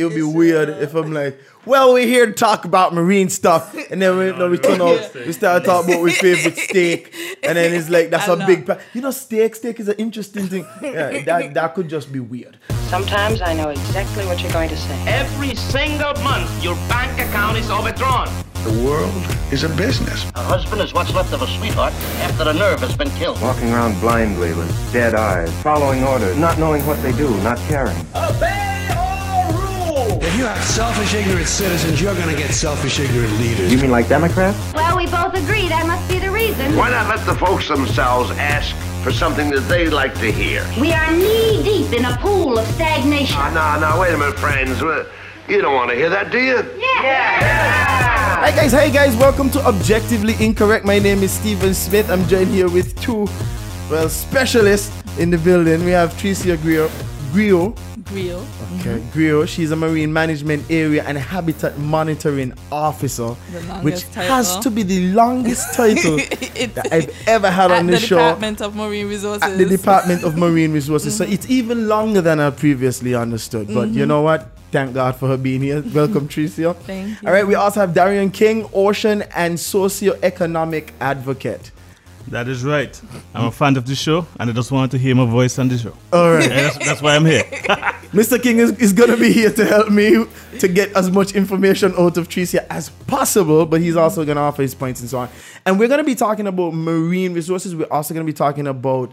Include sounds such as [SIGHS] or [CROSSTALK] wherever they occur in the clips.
It'll be weird if I'm like, well, we're here to talk about marine stuff, and then we, no, we turn out, we start talking about our favorite [LAUGHS] steak, and then it's like that's I a know. big, pa- you know, steak, steak is an interesting thing. Yeah, that that could just be weird. Sometimes I know exactly what you're going to say. Every single month, your bank account is overdrawn. The world is a business. A husband is what's left of a sweetheart after the nerve has been killed. Walking around blindly with dead eyes, following orders, not knowing what they do, not caring. If you have selfish, ignorant citizens, you're going to get selfish, ignorant leaders. You mean like Democrats? Well, we both agree that must be the reason. Why not let the folks themselves ask for something that they like to hear? We are knee deep in a pool of stagnation. Ah, no, no, wait a minute, friends. You don't want to hear that, do you? Yeah! Yeah! Hi guys, hey guys, welcome to Objectively Incorrect. My name is Stephen Smith. I'm joined here with two, well, specialists in the building. We have Tricia Griot. Griot. Grill. Okay, Griot. She's a marine management area and habitat monitoring officer, which title. has to be the longest [LAUGHS] title that I've ever had on the this show. Department of Marine Resources. At the Department of Marine Resources. Mm-hmm. So it's even longer than I previously understood. But you know what? Thank God for her being here. Welcome, [LAUGHS] Tricia. Thank you. All right, we also have Darian King, ocean and socio-economic advocate. That is right. I'm a fan of the show, and I just want to hear my voice on the show. All right. Yeah, that's, that's why I'm here. [LAUGHS] Mr. King is, is going to be here to help me to get as much information out of Tricia as possible, but he's also going to offer his points and so on. And we're going to be talking about marine resources. We're also going to be talking about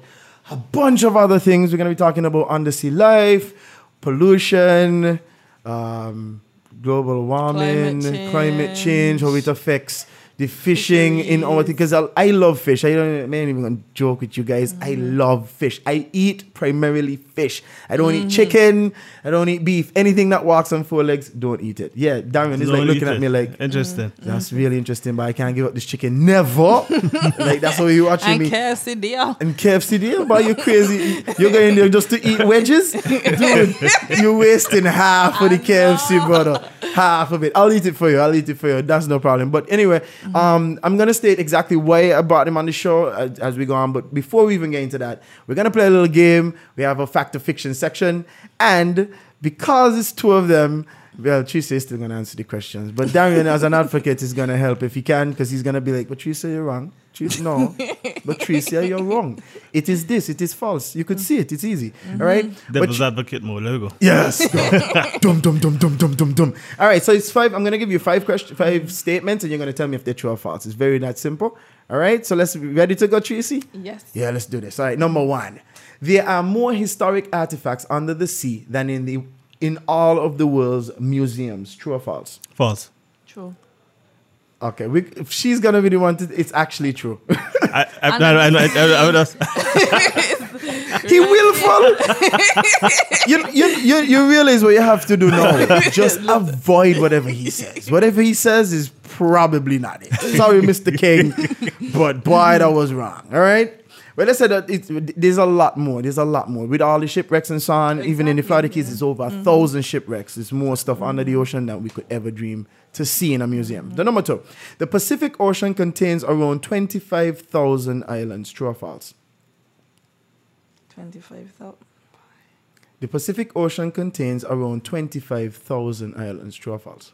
a bunch of other things. We're going to be talking about undersea life, pollution, um, global warming, Climate climate change, how it affects the fishing in our because I, I love fish. I don't I ain't even gonna joke with you guys. I mm. love fish. I eat primarily fish. I don't eat mm. chicken. I don't eat beef. Anything that walks on four legs, don't eat it. Yeah, Darren is like Don't looking eat at it. me like Interesting. Mm. that's really interesting, but I can't give up this chicken. Never. [LAUGHS] like that's how you watching and me. KFC deal. And KFC deal, but you crazy. You're going there just to eat wedges? [LAUGHS] Dude, you're wasting half of the KFC, brother. Half of it. I'll eat it for you. I'll eat it for you. That's no problem. But anyway, um, I'm going to state exactly why I brought him on the show as, as we go on. But before we even get into that, we're going to play a little game. We have a fact or fiction section. And because it's two of them, well, Teresa is still going to answer the questions. But Darian, as an advocate, is going to help if he can because he's going to be like, but Teresa, you're wrong. Teresa, no. but Teresa, you're wrong. It is this. It is false. You could see it. It's easy. Mm-hmm. All right? But Devil's advocate mode. There we go. Yes. [LAUGHS] dum dum dum dum dum dum dum. All right, so it's five. I'm gonna give you five question, five statements, and you're gonna tell me if they're true or false. It's very that simple. All right, so let's ready to go, Tracy. Yes. Yeah, let's do this. All right, number one. There are more historic artifacts under the sea than in the in all of the world's museums. True or false? False. True. Okay, we, if she's gonna be the one to, it's actually true. I, [LAUGHS] I, I, I, I, I, I would ask- [LAUGHS] he will fall. you, you, you, you realize what you have to do now. Just [LAUGHS] avoid whatever he says. Whatever he says is probably not it. Sorry, Mr. King, but boy, that was wrong. All right. Well, let's say that uh, it's, there's a lot more. There's a lot more with all the shipwrecks and so on. Even in the Florida Keys, it's over a mm-hmm. thousand shipwrecks. There's more stuff under the ocean than we could ever dream to see in a museum. The number two, the Pacific Ocean contains around twenty-five thousand islands. True or false? 25,000. The Pacific Ocean contains around 25,000 islands. True or false?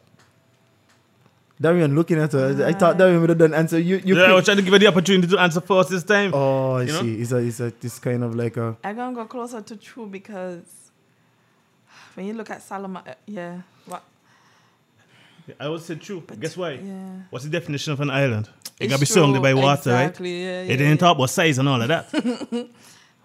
Darian looking at her. I thought Darian would have done answer. You, you yeah, I pick- was trying to give her the opportunity to answer first this time. Oh, I You know? see. It's a, it's a, this kind of like a. I'm going to go closer to true because when you look at Solomon, uh, yeah. What? I would say true. Guess why? yeah. What's the definition of an island? It It's got to be surrounded by water, Exactly, right? yeah, it yeah, didn't yeah. talk about size and all of that. [LAUGHS]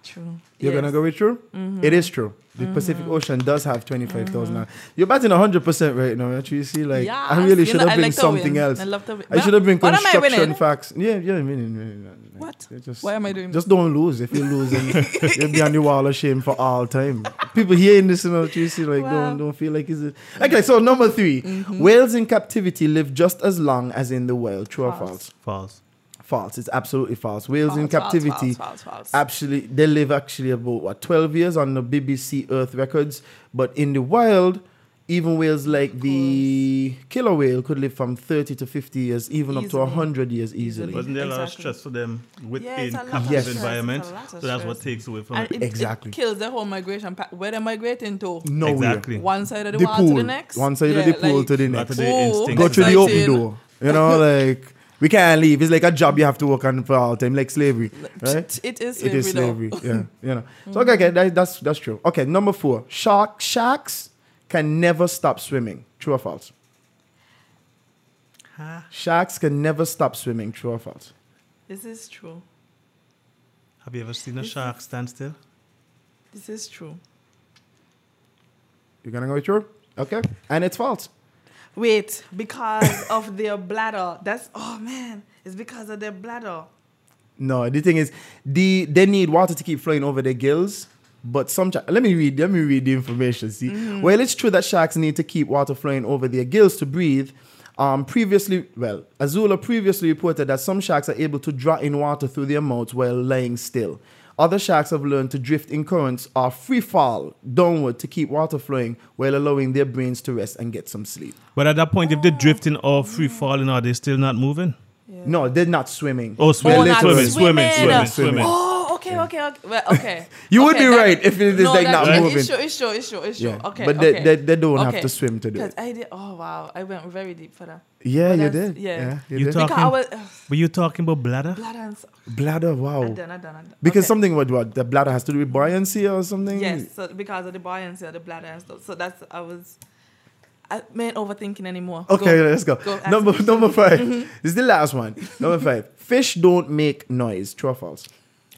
True. You're Yes. gonna go with true? Mm-hmm. It is true. The Pacific Ocean does have 25,000 islands. You're batting 100% right now. Actually, you see, like, Yes, I really you should know, have I been like something win. else. I love to win. I should have been What I construction facts. Yeah, yeah, winning, winning. Winning. What? Just, Why am I doing Just don't lose. If you lose, then you'll be on the wall of shame for all time. People hearing this, you know, you see, like, Wow. Mm-hmm. don't don't feel like it's. A... Okay, so number 3 whales in captivity live just as long as in the wild. True or False. false? False. False. It's absolutely false. Whales in False, false, captivity, false, false, false. actually, they live actually about what 12 years on the BBC Earth records, but in the wild, even whales like the killer whale could live from 30 to 50 years, even up to Easily. 100 years easily. Easily. Wasn't there a lot of stress for them Yeah, within it's a captive Yes. environment? it's a lot So that's what takes away from And it. it, Exactly. it kills the whole migration path. Where they're migrating to? Nowhere. Exactly. One side of the, The wall to the next. One side Yeah, of the pool like- to the next. to the Ooh, instinct. Go through the open door. You know, [LAUGHS] like we can't leave. It's like a job you have to work on for all time, like slavery, right? It is It slavery. is though. slavery. yeah, you know. [LAUGHS] So okay, okay, that, that's that's true. Okay, number four, shark sharks can never stop swimming. True or false? Sharks can never stop swimming. True or false? This is true. Have you ever seen a shark stand still? This is true. You're gonna go with true? Okay, and it's false. Wait, because [LAUGHS] of their bladder. That's oh man, it's because of their bladder. No, the thing is, the they need water to keep flowing over their gills. But some shark- let me read let me read the information. See, Mm-hmm. well, it's true that sharks need to keep water flowing over their gills to breathe. Um, previously, well, Azula previously reported that some sharks are able to draw in water through their mouths while lying still. Other sharks have learned to drift in currents or free fall downward to keep water flowing while allowing their brains to rest and get some sleep. But at that point, if they're drifting or free falling, are they still not moving? No, they're not swimming. Oh, swimming, Oh, They're not swimming, swimming, swimming, swimming. swimming. Oh, okay, okay, okay. Well, okay. [LAUGHS] You would be that- right if it is no, like that- not yeah, moving. It's true, it's true, it's true, it's true. Yeah, Okay, but they- okay. they- they don't have to swim to do it. 'Cause I did. Oh wow, I went very deep for that. Yeah, But you did. yeah. Yeah, you You did. talk- Because I was ugh, Were you talking about bladder? bladder and so, Bladder, wow. I done, I done, I done. Because Okay. something with what the bladder has to do with buoyancy or something. Yes, so because of the buoyancy of the bladder and stuff. So that's I was. I ain't overthinking anymore. Okay, Go. let's go. Go, ask number me. number 5 mm-hmm. This is the last one. Number five. Fish don't make noise. True or false?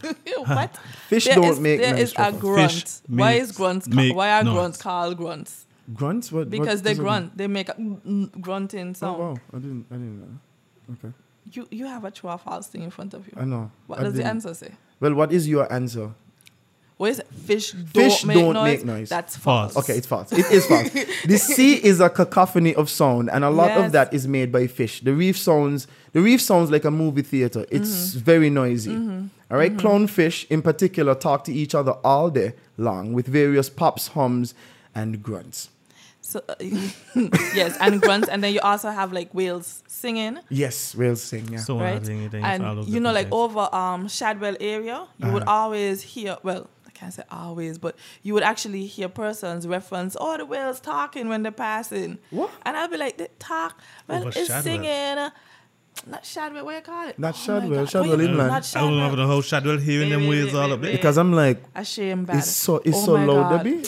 [LAUGHS] what? Fish There don't is- make There noise. is true a grunt. Fish Why makes- is grunts? Ca- make why are noise. grunts called grunts? grunts. What? what Because they does mean? grunt. They make a grunting Oh sound. wow! I didn't. I didn't know. Okay. You you have a true or false thing in front of you. I know. What I does the didn't. answer say? Well, what is your answer? What is it? Fish don't, Fish make, don't noise? make noise. That's False. false. Okay, it's false. It is false. the [LAUGHS] sea is a cacophony of sound, and a lot of that is made by fish. The reef sounds. The reef sounds like a movie theater. It's Mm-hmm. very noisy. All right? clownfish in particular talk to each other all day long with various pops, hums, and grunts. So, uh, [LAUGHS] yes, and grunts, and then you also have like whales singing, Yes, whales sing. Yeah. So right? ding, ding, all And you know, like different over um Shadwell area, you would Uh-huh. always hear. Well, I can't say always, but you would actually hear persons reference, "Oh, the whales talking when they're passing." What? And I'll be like, "They talk. Well, Over it's Shadwell. singing." Not Shadwell. What you call it? Not Oh Shadwell, Shadwell Wait, inland. Not I don't know the whole Shadwell hearing Wait, them wait, waves all wait, up there. because I'm like, A shame bad. it's so it's Oh so my loud, God. Debbie.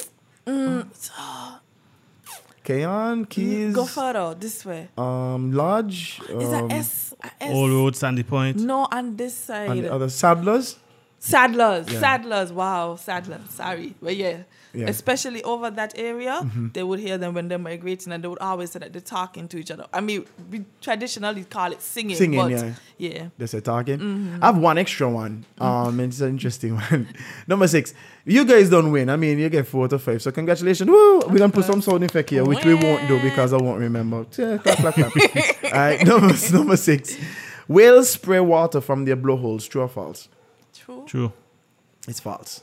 Cayon, Keys, Go further this way. um, Lodge, Is um, that S? a S? All road, Sandy Point. No, on this side. and the other Saddlers. Saddlers, Yeah. saddlers, wow, saddlers. Sorry, but yeah. Yeah. especially over that area, Mm-hmm. they would hear them when they're migrating, and they would always say that they're talking to each other. I mean, we traditionally call it singing, Singing, but yeah. yeah. They say talking. Mm-hmm. I have one extra one. Um, it's an interesting [LAUGHS] one. Number six. You guys don't win. I mean, you get four to five. So congratulations. Woo! We're gonna put some sound effect here, which we won't do because I won't remember. Yeah, [LAUGHS] clap, clap, clap. [LAUGHS] All right, number number six. Whales spray water from their blowholes. True or false? True. True. It's false.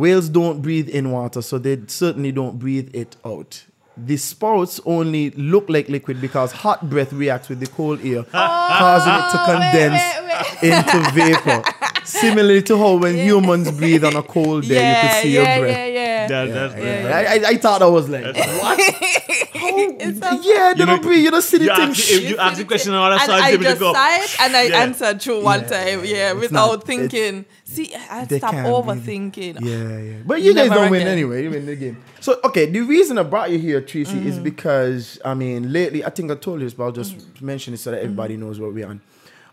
Whales don't breathe in water, so they certainly don't breathe it out. The spouts only look like liquid because hot breath reacts with the cold air, [LAUGHS] oh, causing it to condense [LAUGHS] into vapor. Similarly to how when humans breathe on a cold day, you could see yeah, your breath. yeah, yeah, that's Yeah, I, I, I thought I was like, what? [LAUGHS] It's yeah, they You don't breathe. You don't see the you thing. ask- if you ask the question all that and time, I give it a just go. saw it and I Yeah. answered through one time, yeah, without not- thinking. See, I They stop be- overthinking. Yeah, yeah. But you guys don't win again. anyway. You win the game. So, okay, the reason I brought you here, Tracy, is Mm-hmm. because, I mean, lately, I think I told you this, but I'll just Mm-hmm. mention it so that everybody knows what we're on.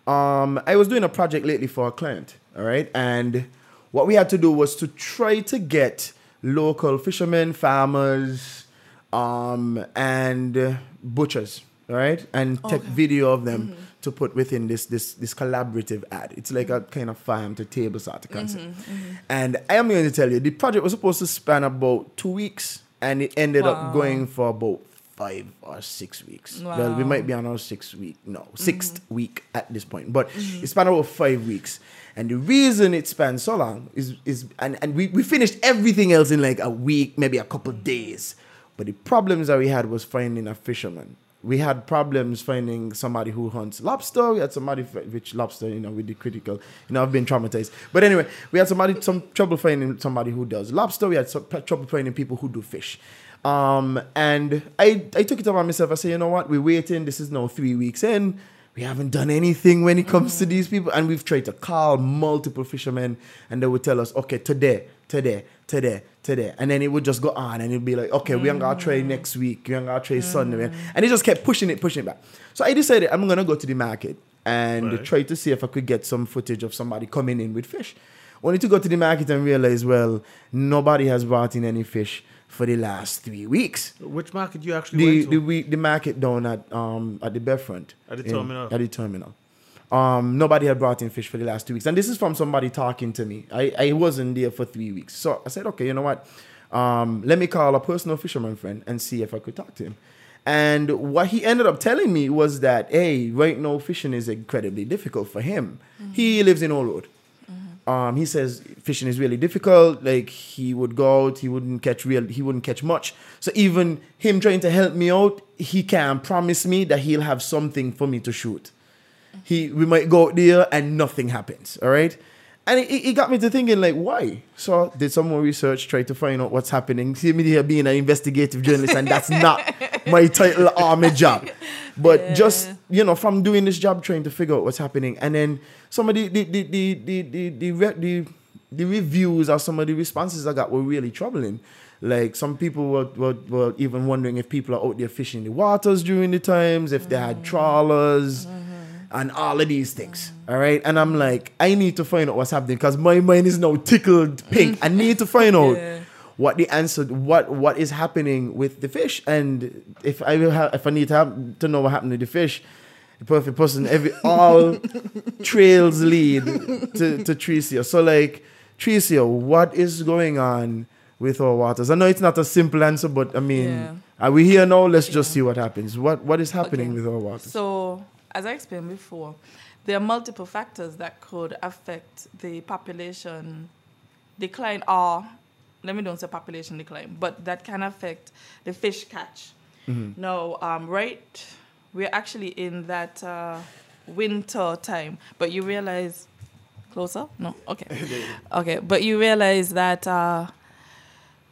Um, I was doing a project lately for a client, all right? And what we had to do was to try to get local fishermen, farmers, um, and butchers, all right? And take video of them Mm-hmm. To put within this this this collaborative ad. It's like a kind of farm to table sort of concept. Mm-hmm, And I am going to tell you, the project was supposed to span about two weeks, and it ended up going for about five or six weeks. Well, we Mm-hmm. might be on our sixth week, no, 6th week at this point, but it spanned over five weeks. And the reason it spanned so long is, is and, and we, we finished everything else in like a week, maybe a couple days. But the problems that we had was finding a fisherman. We had problems finding somebody who hunts lobster. We had somebody which lobster, you know, with the critical. You know, I've been traumatized. But anyway, we had somebody some trouble finding somebody who does lobster. We had some trouble finding people who do fish. Um, and I I took it upon myself. I said, you know what? We're waiting. This is now three weeks in. We haven't done anything when it comes to these people, and we've tried to call multiple fishermen, and they would tell us, okay, today, today, today, today, and then it would just go on, and it'd be like, okay, we ain't gonna try next week, we ain't gonna try Sunday, and it just kept pushing it, pushing it back. So I decided I'm gonna go to the market and Right. try to see if I could get some footage of somebody coming in with fish. Only to go to the market and realize, well, nobody has brought in any fish for the last three weeks. Which market you actually The went to? we, the market down at um at the Bayfront. At the in- terminal. At the terminal. Um, nobody had brought in fish for the last two weeks, and this is from somebody talking to me. I, I wasn't there for three weeks, so I said, okay, you know what? Um, let me call a personal fisherman friend and see if I could talk to him. And what he ended up telling me was that, hey, right now fishing is incredibly difficult for him. He lives in Old Road. Um, he says fishing is really difficult. Like he would go out, he wouldn't catch real, he wouldn't catch much. So even him trying to help me out, he can't promise me that he'll have something for me to shoot. He, we might go out there and nothing happens. All right, and it, it got me to thinking like, why? So I did some more research, tried to find out what's happening. See me here being an investigative journalist, and that's not [LAUGHS] my title or my job. But just you know, from doing this job, trying to figure out what's happening, and then some of the the the the the the, the, re- the, the reviews or some of the responses I got were really troubling. Like some people were, were, were even wondering if people are out there fishing the waters during the times, if they had mm. trawlers, mm-hmm. And all of these things. All right, and I'm like, I need to find out what's happening because my mind is now tickled pink. I need to find [LAUGHS] out Yeah. what the answer, what what is happening with the fish, and if I will have, if I need to have, to know what happened to the fish, the perfect person, every [LAUGHS] all trails lead to to Tricia. So like Tricia, what is going on with our waters? I know it's not a simple answer, but I mean, Yeah. are we here now? Let's just see what happens. What what is happening Okay. with our waters? So, as I explained before, there are multiple factors that could affect the population decline, or let me don't say population decline, but that can affect the fish catch. Now, um, right, we're actually in that uh, winter time, but you realize closer? No, okay, [LAUGHS] okay, but you realize that. Uh,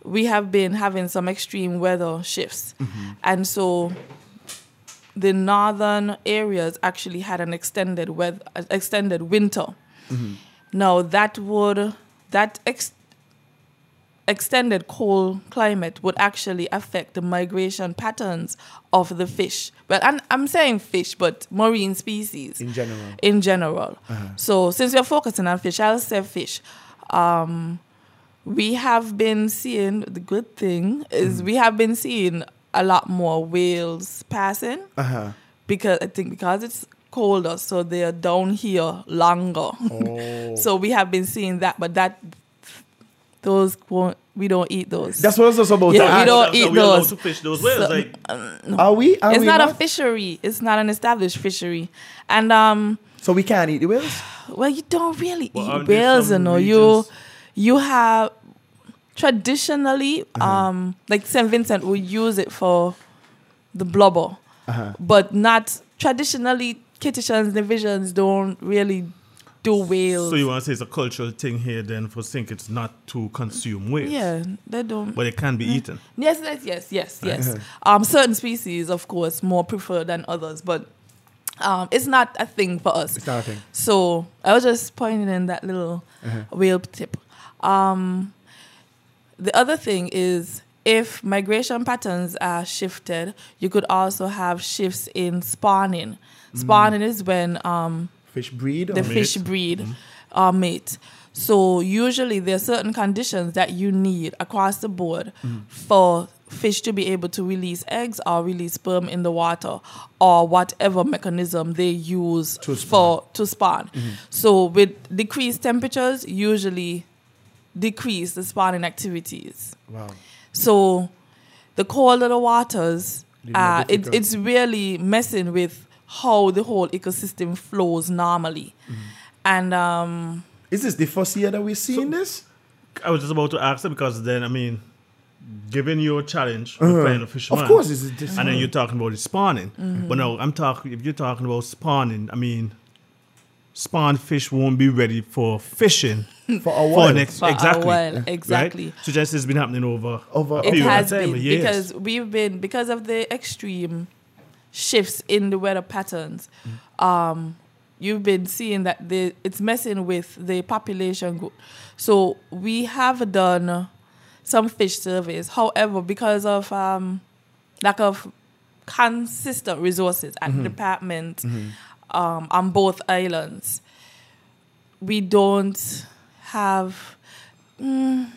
we have been having some extreme weather shifts, and so the northern areas actually had an extended weather, extended winter. Mm-hmm. Now that would that ex- extended cold climate would actually affect the migration patterns of the fish. Well, I'm, I'm saying fish, but marine species In general. in general. Uh-huh. So since we're focusing on fish, I'll say fish. Um, we have been seeing the good thing is mm. we have been seeing a lot more whales passing Uh huh. because I think because it's colder, so they are down here longer. Oh. [LAUGHS] so we have been seeing that, but that those won't we don't eat those. That's what I was just about Yeah, to we don't So eat we allowed those. to fish those whales. So- like, Are we? Are it's we not, a fishery. It's not an established fishery, and um. So we can't eat the whales. [SIGHS] Well, you don't really Well, eat whales, you some know. You you have traditionally, Uh-huh. um, like Saint Vincent will use it for the blubber, Uh-huh. but not traditionally. Kittitians, Nevisians don't really do whales. so you want to say it's a cultural thing here then for think it's not to consume whales. yeah, they don't. But it can be eaten. Yes, yes, yes, yes, yes. Uh-huh. Um, certain species, of course, more preferred than others, but um, it's not a thing for us. It's not a thing. So I was just pointing in that little whale tip. Um, the other thing is if migration patterns are shifted, you could also have shifts in spawning. Mm. Spawning is when um, Fish breed. the or- fish breed mm-hmm. or mate. So usually there are certain conditions that you need across the board mm. for fish to be able to release eggs or release sperm in the water or whatever mechanism they use To for to spawn. Mm-hmm. So with decreased temperatures usually decrease the spawning activities. Wow. So the colder the waters, uh, it, it's really messing with how the whole ecosystem flows normally. And um, Is this the first year that we're seeing this? I was just about to ask that because then, I mean, given your challenge Uh-huh. playing a fisherman. Of course, it's a dis- and then you're talking about the spawning. Mm-hmm. But no, I'm talking. If you're talking about spawning, I mean, spawned fish won't be ready for fishing [LAUGHS] For a for while. next For a exactly. while, right? exactly. So just has been happening over Over- a It It period has of time, been years. because we've been because of the extreme shifts in the weather patterns. Um, you've been seeing that the it's messing with the population group. So we have done some fish surveys. However, because of um, lack of consistent resources at the department um, on both islands, we don't have. mm,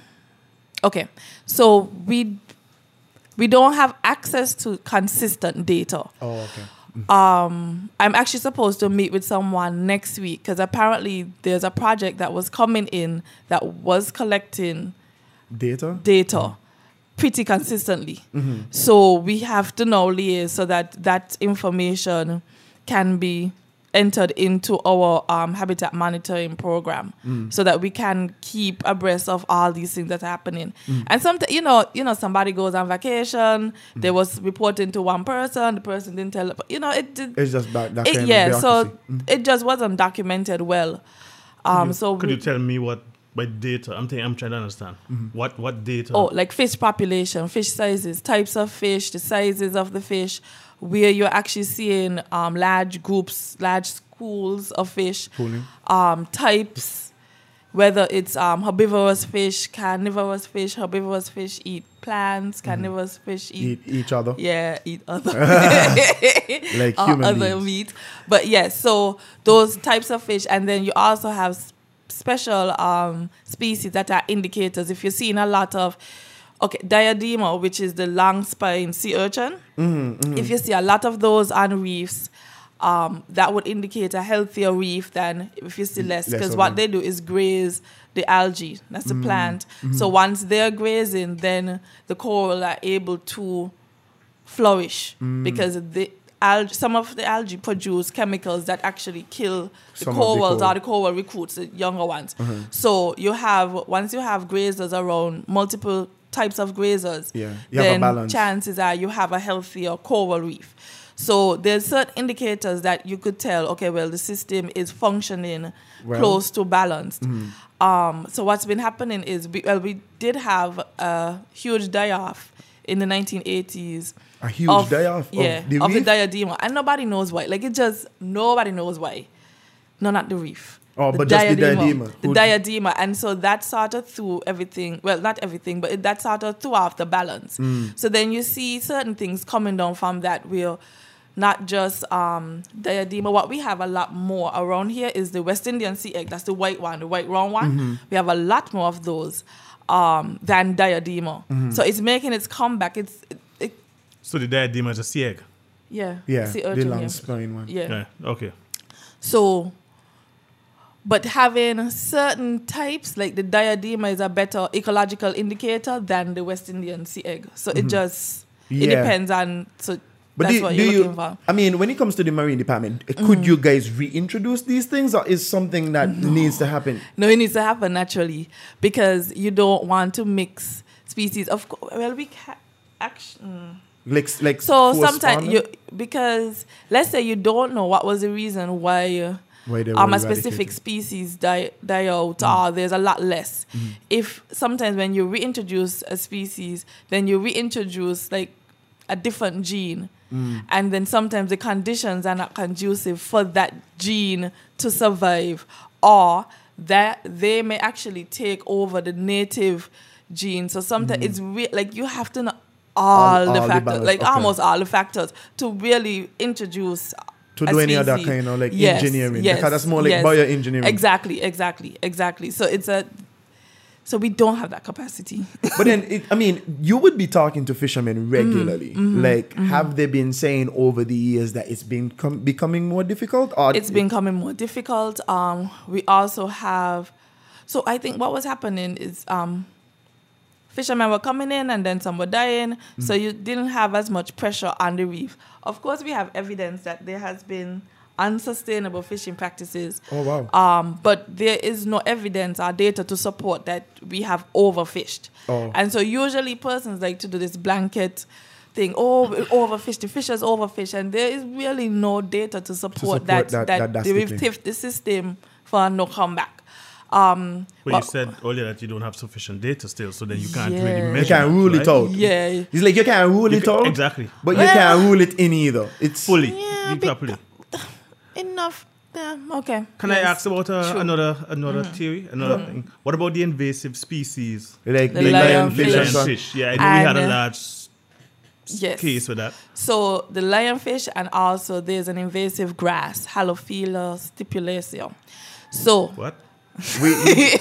okay, so we we don't have access to consistent data. Oh, okay. Um, I'm actually supposed to meet with someone next week because apparently there's a project that was coming in that was collecting Data. data pretty consistently. So we have to now liaise so that that information can be entered into our um, habitat monitoring program so that we can keep abreast of all these things that are happening and sometimes you know you know somebody goes on vacation they was reporting to one person the person didn't tell but you know it did It's just that, that it, yeah of so bureaucracy. it just wasn't documented well um so Could we- you tell me what by data? I'm thinking, I'm trying to understand Mm-hmm. what what data. Oh, like fish population, fish sizes, types of fish, the sizes of the fish, where you're actually seeing um, large groups, large schools of fish, um, types, whether it's um, herbivorous fish, carnivorous fish, herbivorous fish eat plants, carnivorous fish eat, Eat each other. yeah, eat other [LAUGHS] [LAUGHS] Like uh, human other beings. meat. But yes, so those types of fish, and then you also have special um, species that are indicators. If you're seeing a lot of okay, diadema, which is the long spine sea urchin, Mm-hmm, if you see a lot of those on reefs. Um, that would indicate a healthier reef than if you see less, because what they do is graze the algae. That's Mm-hmm. the plant. So once they're grazing, then the coral are able to flourish Mm. because the algae, some of the algae produce chemicals that actually kill the Some of the coral. Uh-huh. or the coral recruits, the younger ones. So you have once you have grazers around multiple types of grazers, Yeah, you have a then chances are you have a healthier coral reef. So there's certain indicators that you could tell, okay, well the system is functioning Well. Mm-hmm. close to balanced. Um, so what's been happening is, we, well, we did have a huge die-off in the 1980s. A huge of- die-off of yeah, the of the diadema, and nobody knows why. Like it just nobody knows why. No, not the reef. Oh, but just the diadema. The Who- diadema, and so that sort of threw everything. Well, not everything, but it, that sort of threw off the balance. Mm. So then you see certain things coming down from that. Where not just um, diadema. What we have a lot more around here is the West Indian sea egg. That's the white one, the white round one. Mm-hmm. We have a lot more of those um, than diadema. Mm-hmm. So it's making its comeback. It's it, it, so the diadema is a sea egg. yeah, Yeah, sea the urchin, long yeah. spine one. Yeah. Yeah. Okay. So, but having certain types like the diadema is a better ecological indicator than the West Indian sea egg. So it just it Mm-hmm. Yeah. depends on so But that's do, what do you're you? looking for. I mean, when it comes to the marine department, uh, could you guys reintroduce these things, or is something that needs to happen? No, it needs to happen naturally because you don't want to mix species. Of course, well, we can action. Like, like So sometimes you because let's say you don't know what was the reason why Um a specific species die die out Mm. or there's a lot less. If sometimes when you reintroduce a species, then you reintroduce like a different gene. Mm. And then sometimes the conditions are not conducive for that gene to survive, or that they may actually take over the native gene. So sometimes it's re- like you have to know all, Mm. All- the all the factors, balance, like okay. almost all the factors, to really introduce To do any other kind of, like, engineering, because that's more like yes. bioengineering. Exactly, exactly, exactly. So it's a so we don't have that capacity. [LAUGHS] But then, it, I mean, you would be talking to fishermen regularly. Mm-hmm. Like, have they been saying over the years that it's been com- becoming more difficult? Or it's been becoming more difficult. Um, we also have, so I think what was happening is um, fishermen were coming in and then some were dying, so you didn't have as much pressure on the reef. Of course, we have evidence that there has been unsustainable fishing practices. Oh, wow. Um, but there is no evidence or data to support that we have overfished. Oh. And so usually persons like to do this blanket thing, oh, we overfished, the fishers overfished, and there is really no data to support, support that, that- that, that will drastically. the system for no comeback. Um, But but- you said earlier that you don't have sufficient data still, so then you can't Yeah. really You measure. You can't rule it right? out. Yeah. It's like you can't rule You it ca- out. exactly. But you Well- can't rule it in either. It's Fully, Yeah, properly. [SIGHS] enough. Yeah, okay. Can I ask about uh, True. another another theory, another thing? What about the invasive species? like The the, lionfish. lionfish and so Yeah, I know we had a uh, large Yes. case with that. So the lionfish and also there's an invasive grass, Halophila stipulacea. So What? We, we-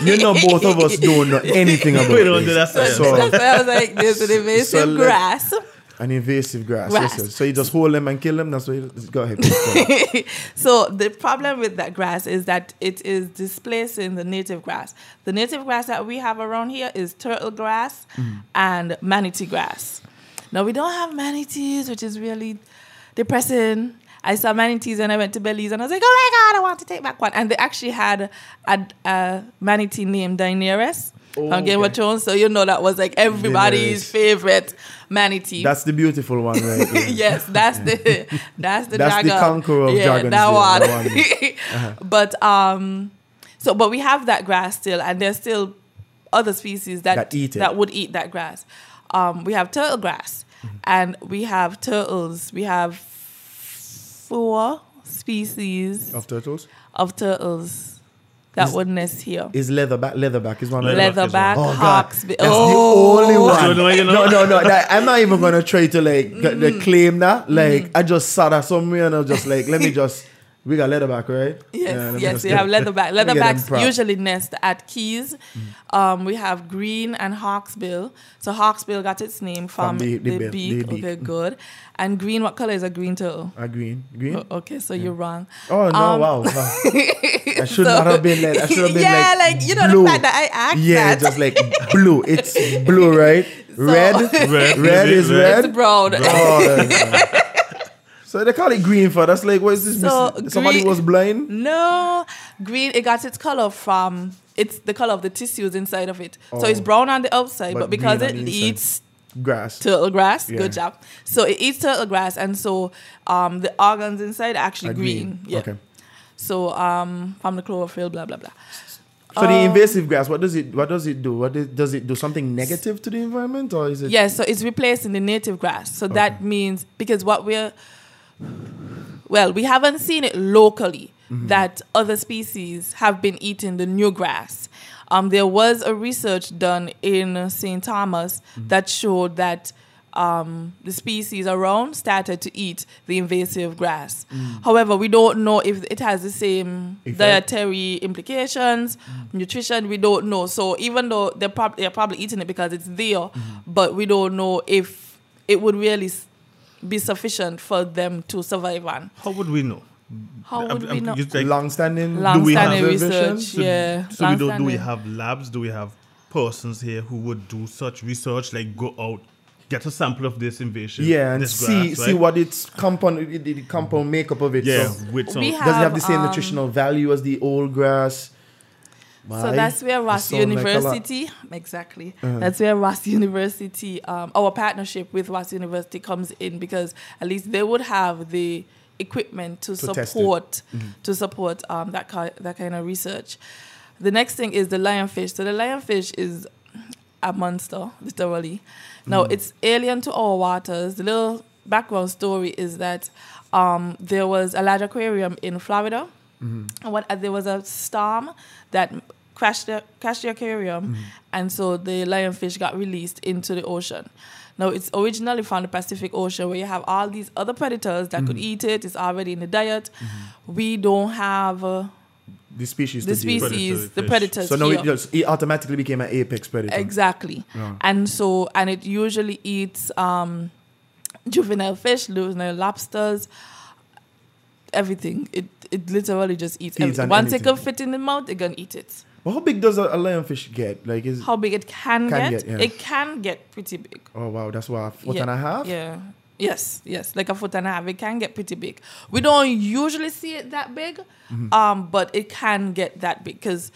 [LAUGHS] you know, both of us don't know anything about We don't do that science. So, that's why I was like, there's an invasive So let- grass. an invasive grass. Grass. Yes, yes. So you just hold them and kill them. That's what. You, go ahead. please, go ahead. [LAUGHS] so the problem with that grass is that it is displacing the native grass. The native grass that we have around here is turtle grass Mm. and manatee grass. Now we don't have manatees, which is really depressing. I saw manatees and I went to Belize and I was like, oh my god, I want to take back one. And they actually had a, a manatee named Daenerys on Game okay. of Thrones, so you know that was like everybody's Daenerys. favorite manatee. That's the beautiful one, right? [LAUGHS] yes, [LAUGHS] that's the that's the That's the conqueror of yeah, dragons That one. that [LAUGHS] Uh-huh. But um, so but we have that grass still, and there's still other species that That eat it. that would eat that grass. Um, we have turtle grass, Mm-hmm. and we have turtles. We have four species Of turtles. of turtles that Is- would nest here. Is leatherback. Leatherback is one. of them. Leatherback Leatherback, is Oh God, hawks. that's oh, the only one. You know, you know. No, no, no. that- I'm not even gonna try to like Mm. the claim that. Like I just saw that somewhere and I was just like, let me [LAUGHS] just. We got leatherback, right? Yes, Yeah, yes, we have leatherback. [LAUGHS] let me get them Leatherbacks usually nest at Keys. Um, we have green and hawksbill. So hawksbill got its name from, From the- the, the bill- beak. the beak. Okay, good. And green, what color is a green turtle? A green, green. O- Okay, so you're wrong. Oh no! Um, wow, wow. [LAUGHS] I should not have been like. I should have been [LAUGHS] yeah, like. like, you know blue. the fact that I asked Yeah, that. just like blue. It's blue, right? red, Red, red is is red. it's brown. Oh, that's- so they call it green for. That's like, what is this? So, mis- Somebody was blind. No, green. It got its color from it's the color of the tissues inside of it. So Oh. it's brown on the outside, But but, because it on the inside. eats Grass. turtle grass. Yeah. Good job. So it eats turtle grass, and so um, the organs inside are actually Are green. Yeah. Okay. So um, from the chlorophyll, blah blah blah. So the Um, invasive grass, what does it? What does it do? What is, does it do? Something negative to the environment, or is it? Yeah, so it's replacing the native grass. So that means because what we're well, we haven't seen it locally mm-hmm. that other species have been eating the new grass. Um, there was a research done in St. Thomas mm-hmm. that showed that um, the species around started to eat the invasive grass. Mm. However, we don't know if it has the same dietary implications, mm-hmm. nutrition. We don't know. So even though they're, prob- they're probably eating it because it's there, but we don't know if it would really s- be sufficient for them to survive on. How would we know? How would we um, know? you like- Long-standing. do we have Long-standing observation? research, yeah. So we do, do we have labs? Do we have persons here who would do such research, like go out, get a sample of this invasion? Yeah, and this see grass, see right? what its compound, the, the compound makeup of it. Yeah, So with some. We does it have the same um, nutritional value as the old grass? So that's where Ross sound like a. Uh-huh. University, exactly. That's where Ross University, um, our partnership with Ross University comes in because at least they would have the equipment to, To it. Mm-hmm. support to support um, that ki- that kind of research. The next thing is the lionfish. So the lionfish is a monster, literally. Now Mm. it's alien to our waters. The little background story is that um, there was a large aquarium in Florida, Mm-hmm. and what, uh, there was a storm that crashed the, crashed the aquarium, Mm-hmm. and so the lionfish got released into the ocean. Now it's originally from the Pacific Ocean, where you have all these other predators that Mm-hmm. could eat it. It's already in the diet. We don't have uh, the species. the to deal with. species, Predatory the fish. predators. So now it, just, it automatically became an apex predator. Exactly. And so, and it usually eats um, juvenile fish, juvenile lobsters, everything. It it literally just eats Feeds everything. on Once it can fit in the mouth, it gonna eat it. Well, how big does a, a lionfish get? Like is How big it can, Can get? get, yeah. It can get pretty big. oh wow, that's what foot yeah. and a half. Yeah. Yes, yes, like a foot and a half. It can get pretty big. We don't usually see it that big, Mm-hmm. um, but it can get that big because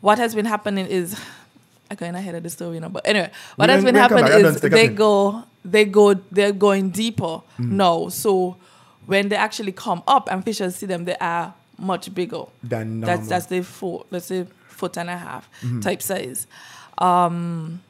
what has been happening is I'm going ahead of the story, you know. But anyway, what We has been we can come happening. I is they go, they go, they're going deeper Mm-hmm. now. So when they actually come up and fishers see them, they are much bigger. Than That's normal. that's the foot, that's a foot and a half Mm-hmm. type size. Um,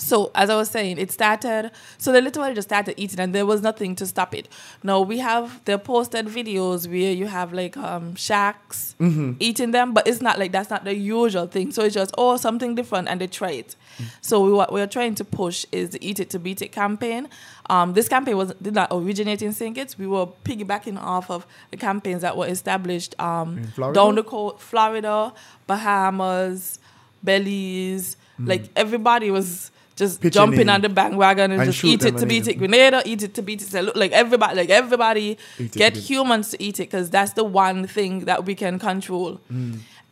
so as I was saying, it started. So they literally just started eating, and there was nothing to stop it. Now we have the posted videos where you have like um sharks Mm-hmm. eating them, but it's not like that's not the usual thing. So it's just oh something different, and they try it. So we, what we're trying to push is the Eat It to Beat It campaign. Um, this campaign was did not originate in St. Kitts. We were piggybacking off of the campaigns that were established um, down the coast, Florida, Bahamas, Belize. Like everybody was just Pitching jumping in on the bandwagon and, and just eat it to beat it. Grenada, eat it to beat it. Look, like everybody, like everybody, Eat to get humans to eat it because that's the one thing that we can control.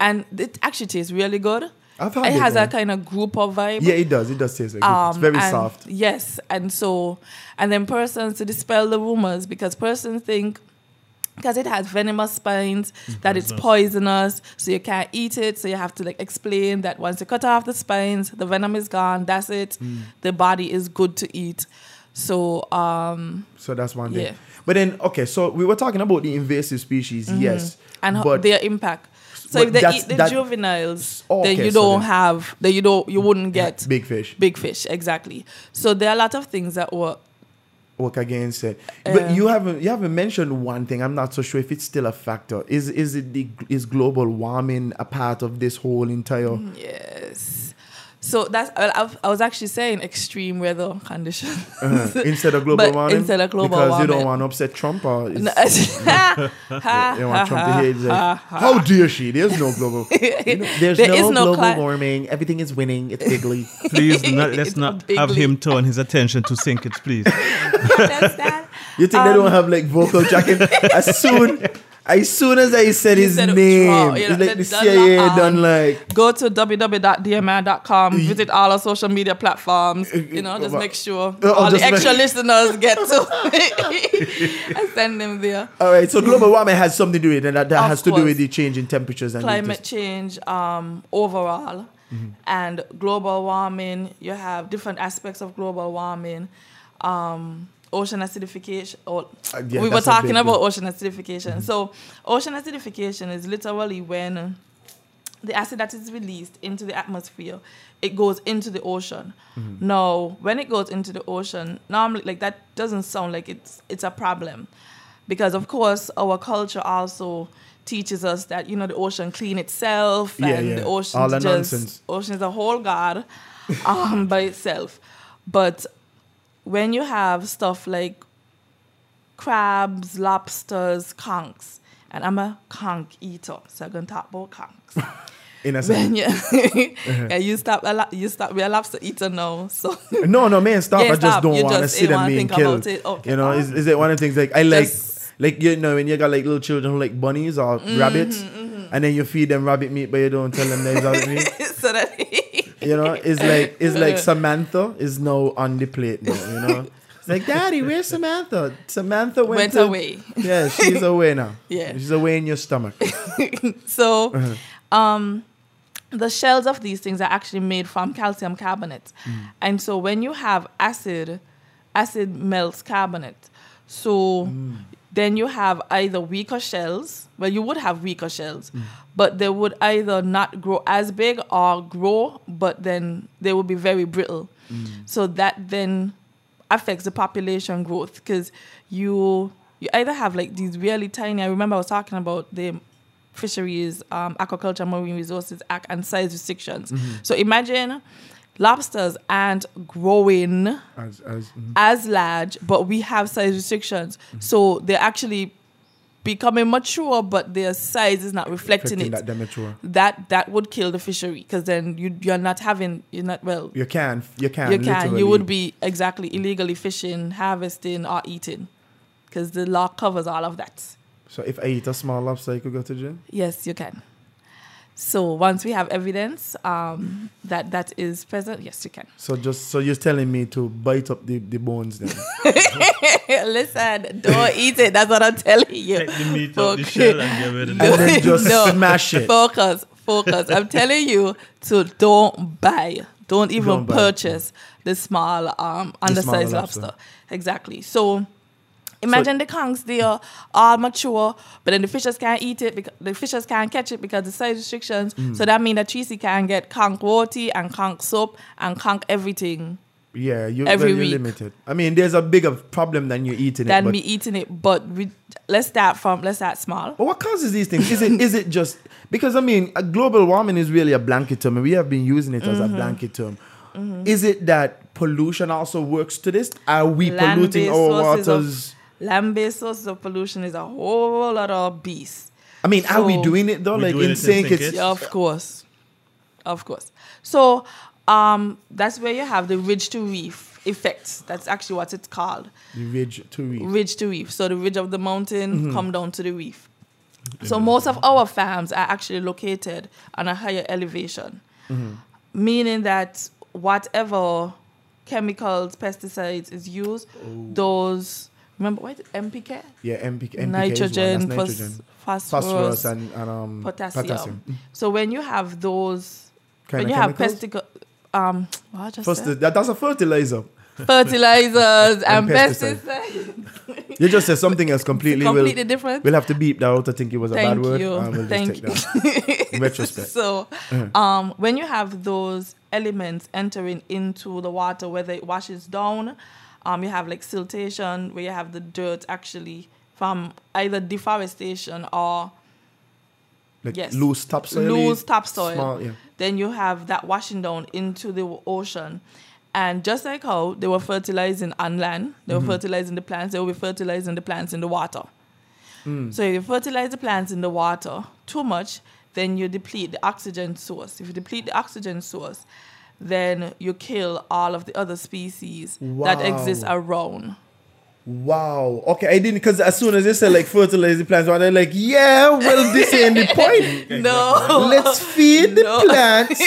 And it actually tastes really good. I've had it it, has yeah. a kind of group of vibe. Yeah, it does. It does taste like it. It's Um, very and soft. Yes, and so, and then persons to dispel the rumors because persons think because it has venomous spines that it's poisonous, so you can't eat it. So you have to like explain that once you cut off the spines, the venom is gone. That's it. Mm. The body is good to eat. So um, So that's one thing. Yeah. But then, okay, so we were talking about the invasive species, yes. Mm-hmm. and but their impact. So but if they eat the that- juveniles, Oh, then you don't then- have, then you don't, you wouldn't get big fish big fish exactly. So there are a lot of things that were work against it. But Uh, you haven't you haven't mentioned one thing. I'm not so sure if it's still a factor. Is is it the is global warming a part of this whole entire? Yes. So that's well, I've, I was actually saying extreme weather conditions Uh, [LAUGHS] instead of global warming, instead of global because you don't want to upset Trump or [LAUGHS] No, [LAUGHS] you don't want Trump to hear it, like, how dare she? There's no global. You know, there's There no, is no global cli- warming. Everything is winning. It's bigly. Please, not, let's It's not a have him turn his attention to St. Kitts, please. You think they Um, don't have like vocal tracking? as soon as soon as I said You his said name, oh, you know, like the done CIA um, done like Go to www.dmr.com, visit all our social media platforms, you know, just make sure uh, all the just make- extra [LAUGHS] listeners get to I [LAUGHS] send them there. All right, so global warming has something to do with it, and that, that has to do with the change in temperatures and climate change um, overall Mm-hmm. and global warming. You have different aspects of global warming. Um, ocean acidification. Or, Uh, yeah, we were talking big about deal. ocean acidification. So, ocean acidification is literally when the acid that is released into the atmosphere it goes into the ocean now when it goes into the ocean normally like that doesn't sound like it's it's a problem because of course our culture also teaches us that you know the ocean clean itself Yeah, and yeah. the ocean just nonsense. ocean is a whole god [LAUGHS] um, by itself but when you have stuff like crabs, lobsters, conchs, and I'm a conch eater, so I'm gonna talk about conchs. [LAUGHS] in a sense. when you, yeah, [LAUGHS] you stop a lo- you stop be a lobster eater now. So [LAUGHS] No, no, man, stop. Yeah, I just stop. don't want to see them being think killed. about it. Okay, you know, is, is it one of the things like I like, like you know, when you got like little children who like bunnies or Mm-hmm, rabbits, and then you feed them rabbit meat, but you don't tell them there's rabbit meat. so that You know, it's like it's [LAUGHS] like Samantha is now on the plate now. You know, it's like Daddy, where's Samantha? Samantha went, Went to- away. Yeah, she's away now. [LAUGHS] Yeah. she's away in your stomach. [LAUGHS] so Uh-huh. um the shells of these things are actually made from calcium carbonate. Mm. And so when you have acid, acid melts carbonate. So Mm. Then you have either weaker shells, well, you would have weaker shells, Mm. but they would either not grow as big or grow, but then they would be very brittle. Mm. So that then affects the population growth because you you either have like these really tiny. I remember I was talking about the fisheries, um, aquaculture, marine resources act, and size restrictions. So imagine lobsters aren't growing As, as, mhm. as large, but we have size restrictions. So they're actually becoming mature, but their size is not reflecting it. that demature. That that would kill the fishery because then you you're not having you're not well You can, you can, you can literally. you would be exactly illegally fishing, harvesting, or eating because the law covers all of that. So if I eat a small lobster, I could go to jail. Yes, you can. So once we have evidence um, that that is present, yes, you can. So just so you're telling me to bite up the, the bones then. [LAUGHS] Listen, don't eat it. That's what I'm telling you. Take the meat off the Focus. shell and get rid of And then [LAUGHS] just No. smash it. Focus, focus. I'm telling you to don't buy, don't even Don't buy. purchase the small um undersized smaller lobster. lobster. Exactly. So imagine the conchs they are all mature, but then the fishers can't eat it because the fishers can't catch it because the size restrictions. Mm. So that means that Tracy can get conch roti and conch soap and conch everything Yeah, you, every you're week. limited. I mean, there's a bigger problem than you eating it. than me eating it. But we, let's start from let's start small. but what causes these things? Is it is it just because I mean, a global warming is really a blanket term, and we have been using it as a Mm-hmm. blanket term. Is it that pollution also works to this? Are we polluting Land-based our waters? Land-based sources of pollution is a whole lot of beast. I mean, are we doing it though? Like doing in it in saying St. it's Yeah, of course, of course. So, um, that's where you have the ridge to reef effect. That's actually what it's called, the ridge to reef. ridge to reef. So the ridge of the mountain Mm-hmm. come down to the reef. So most of our farms are actually located on a higher elevation, Mm-hmm. meaning that whatever chemicals, pesticides is used, Oh. those remember what NPK, Yeah, MPK, NPK nitrogen. That's phos- phosphorus, phosphorus and, and um, potassium. So when you have those, Kind when you have chemicals? pestica, um, what I just First, said? that, that's a fertilizer. fertilizers [LAUGHS] and, And pesticide. pesticides. You just said something else completely. completely we'll, different. We'll have to beep that out. I think it was a Thank bad word. you. and we'll Thank just take that. In retrospect. [LAUGHS] So, um, when you have those elements entering into the water, whether it washes down, um, you have like siltation, where you have the dirt actually from either deforestation or Like yes, loose topsoil. loose topsoil. Small, yeah. Then you have that washing down into the ocean. And just like how they were fertilizing on land, they Mm-hmm. were fertilizing the plants, they will be fertilizing the plants in the water. Mm. So if you fertilize the plants in the water too much, then you deplete the oxygen source. If you deplete the oxygen source, then you kill all of the other species that exist around. Wow. Okay, I didn't because as soon as they said like fertilize the plants, they're like, yeah, well, this ain't the [LAUGHS] point. No, [LAUGHS] Let's feed the No. plants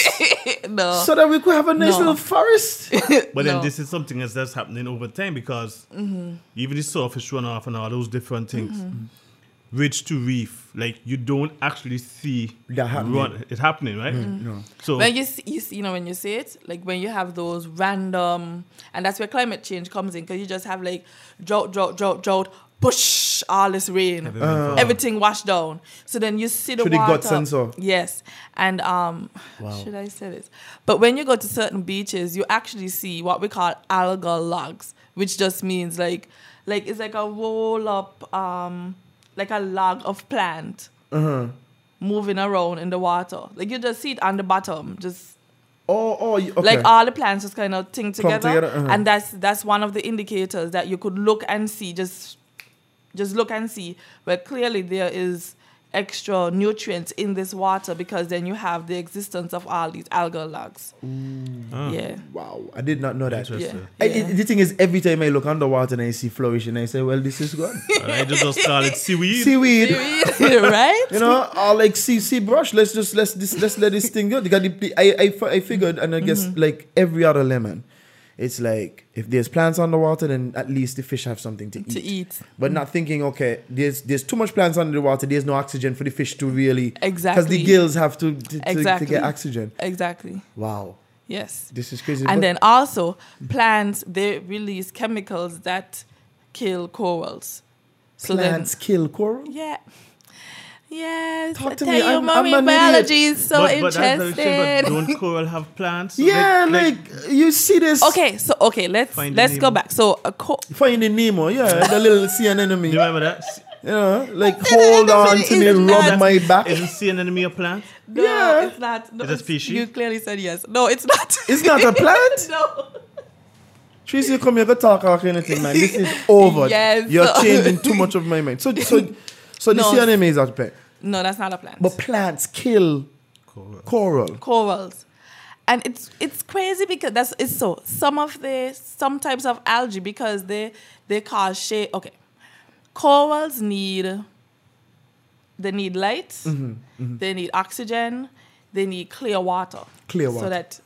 [LAUGHS] no. so that we could have a nice No. little forest. But then No. this is something else that's happening over time because Mm-hmm. even the surface runoff and all those different things, Mm-hmm. Ridge to reef, like you don't actually see That happening. run, it happening, right? No. So when you see, you see, you know, when you see it, like when you have those random, and that's where climate change comes in, because you just have like drought, drought, drought, drought, push all this rain, everything washed down. So then you see the Through the water. gut sensor. Yes, and um, should I say this? But when you go to certain beaches, you actually see what we call algal logs, which just means like, like it's like a roll up, um, like a log of plant moving around in the water. Like you just see it on the bottom, just Oh, oh, okay. like all the plants just kind of thing together, together, uh-huh. and that's that's one of the indicators that you could look and see. Just just look and see where clearly there is extra nutrients in this water because then you have the existence of all these algal logs. Yeah. wow, I did not know that. Yeah. I, yeah. the thing is, every time I look underwater and I see flourishing, I say, well, this is good. [LAUGHS] I just, just call it seaweed. Seaweed. [LAUGHS] right? You know, or like sea sea brush. Let's just let's this let's let this thing go. They got the, I, I I figured, and I guess Mm-hmm. like every other lemon, it's like if there's plants underwater, then at least the fish have something to eat. to eat. But not thinking, okay, there's there's too much plants under the water. There's no oxygen for the fish to really exactly because the gills have to to, Exactly. to get oxygen. Exactly. Wow, Yes. this is crazy. And But- then also plants they release chemicals that kill corals. So plants kill coral. then yeah. Yes. Talk to tell me, you, I'm- I'm biology is so but, but interesting. thing, but don't [LAUGHS] coral have plants? Yeah, like, you see this. okay, so okay, let's Finding let's go back. So a co- Finding Nemo, yeah, the little sea anemone. Do you remember that? You know, like [LAUGHS] hold on to me, is rub not- my back. Isn't sea anemone a plant? [LAUGHS] no, Yeah. it's not. No, It's a species? You clearly said yes. No, it's not. It's not a plant. no. Tracy, you come here to talk or anything, man. This is over. Yes. You're changing too much of my mind. So, so, so the No. sea anemone is a plant. No, that's not a plant. But plants kill coral. corals. And it's it's crazy because that's it's so some of the some types of algae because they they cause shade. Okay, corals need they need light, Mm-hmm, they need oxygen, they need clear water. Clear water. So that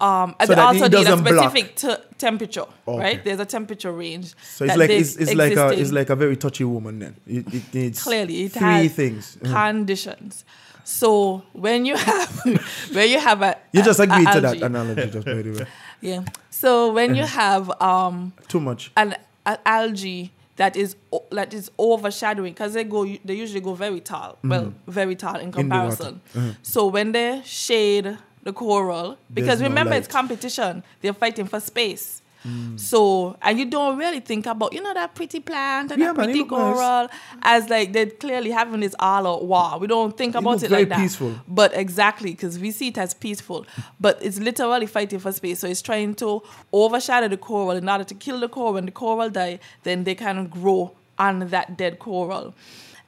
Um, and So they also need a specific te- temperature, Okay. right? There's a temperature range. So it's like it's, it's like a it's like a very touchy woman then. It, it needs clearly it three things. Mhm. conditions. So when you have [LAUGHS] when you have a You just a- a agreed to that analogy, just by the way. [LAUGHS] Yeah. So when you have um Too much. an, an algae that is that is overshadowing because they go they usually go very tall well very tall in Mm-hmm. In comparison Mhm. so when they shade the coral because no remember it's competition they're fighting for space Mm. so and you don't really think about you know that pretty plant and Yeah, that man, pretty look nice. coral as like they're clearly having this all out war we don't think about it like that but exactly, because we see it as peaceful, but it's literally fighting for space. So it's trying to overshadow the coral in order to kill the coral. When the coral die, then they can grow on that dead coral.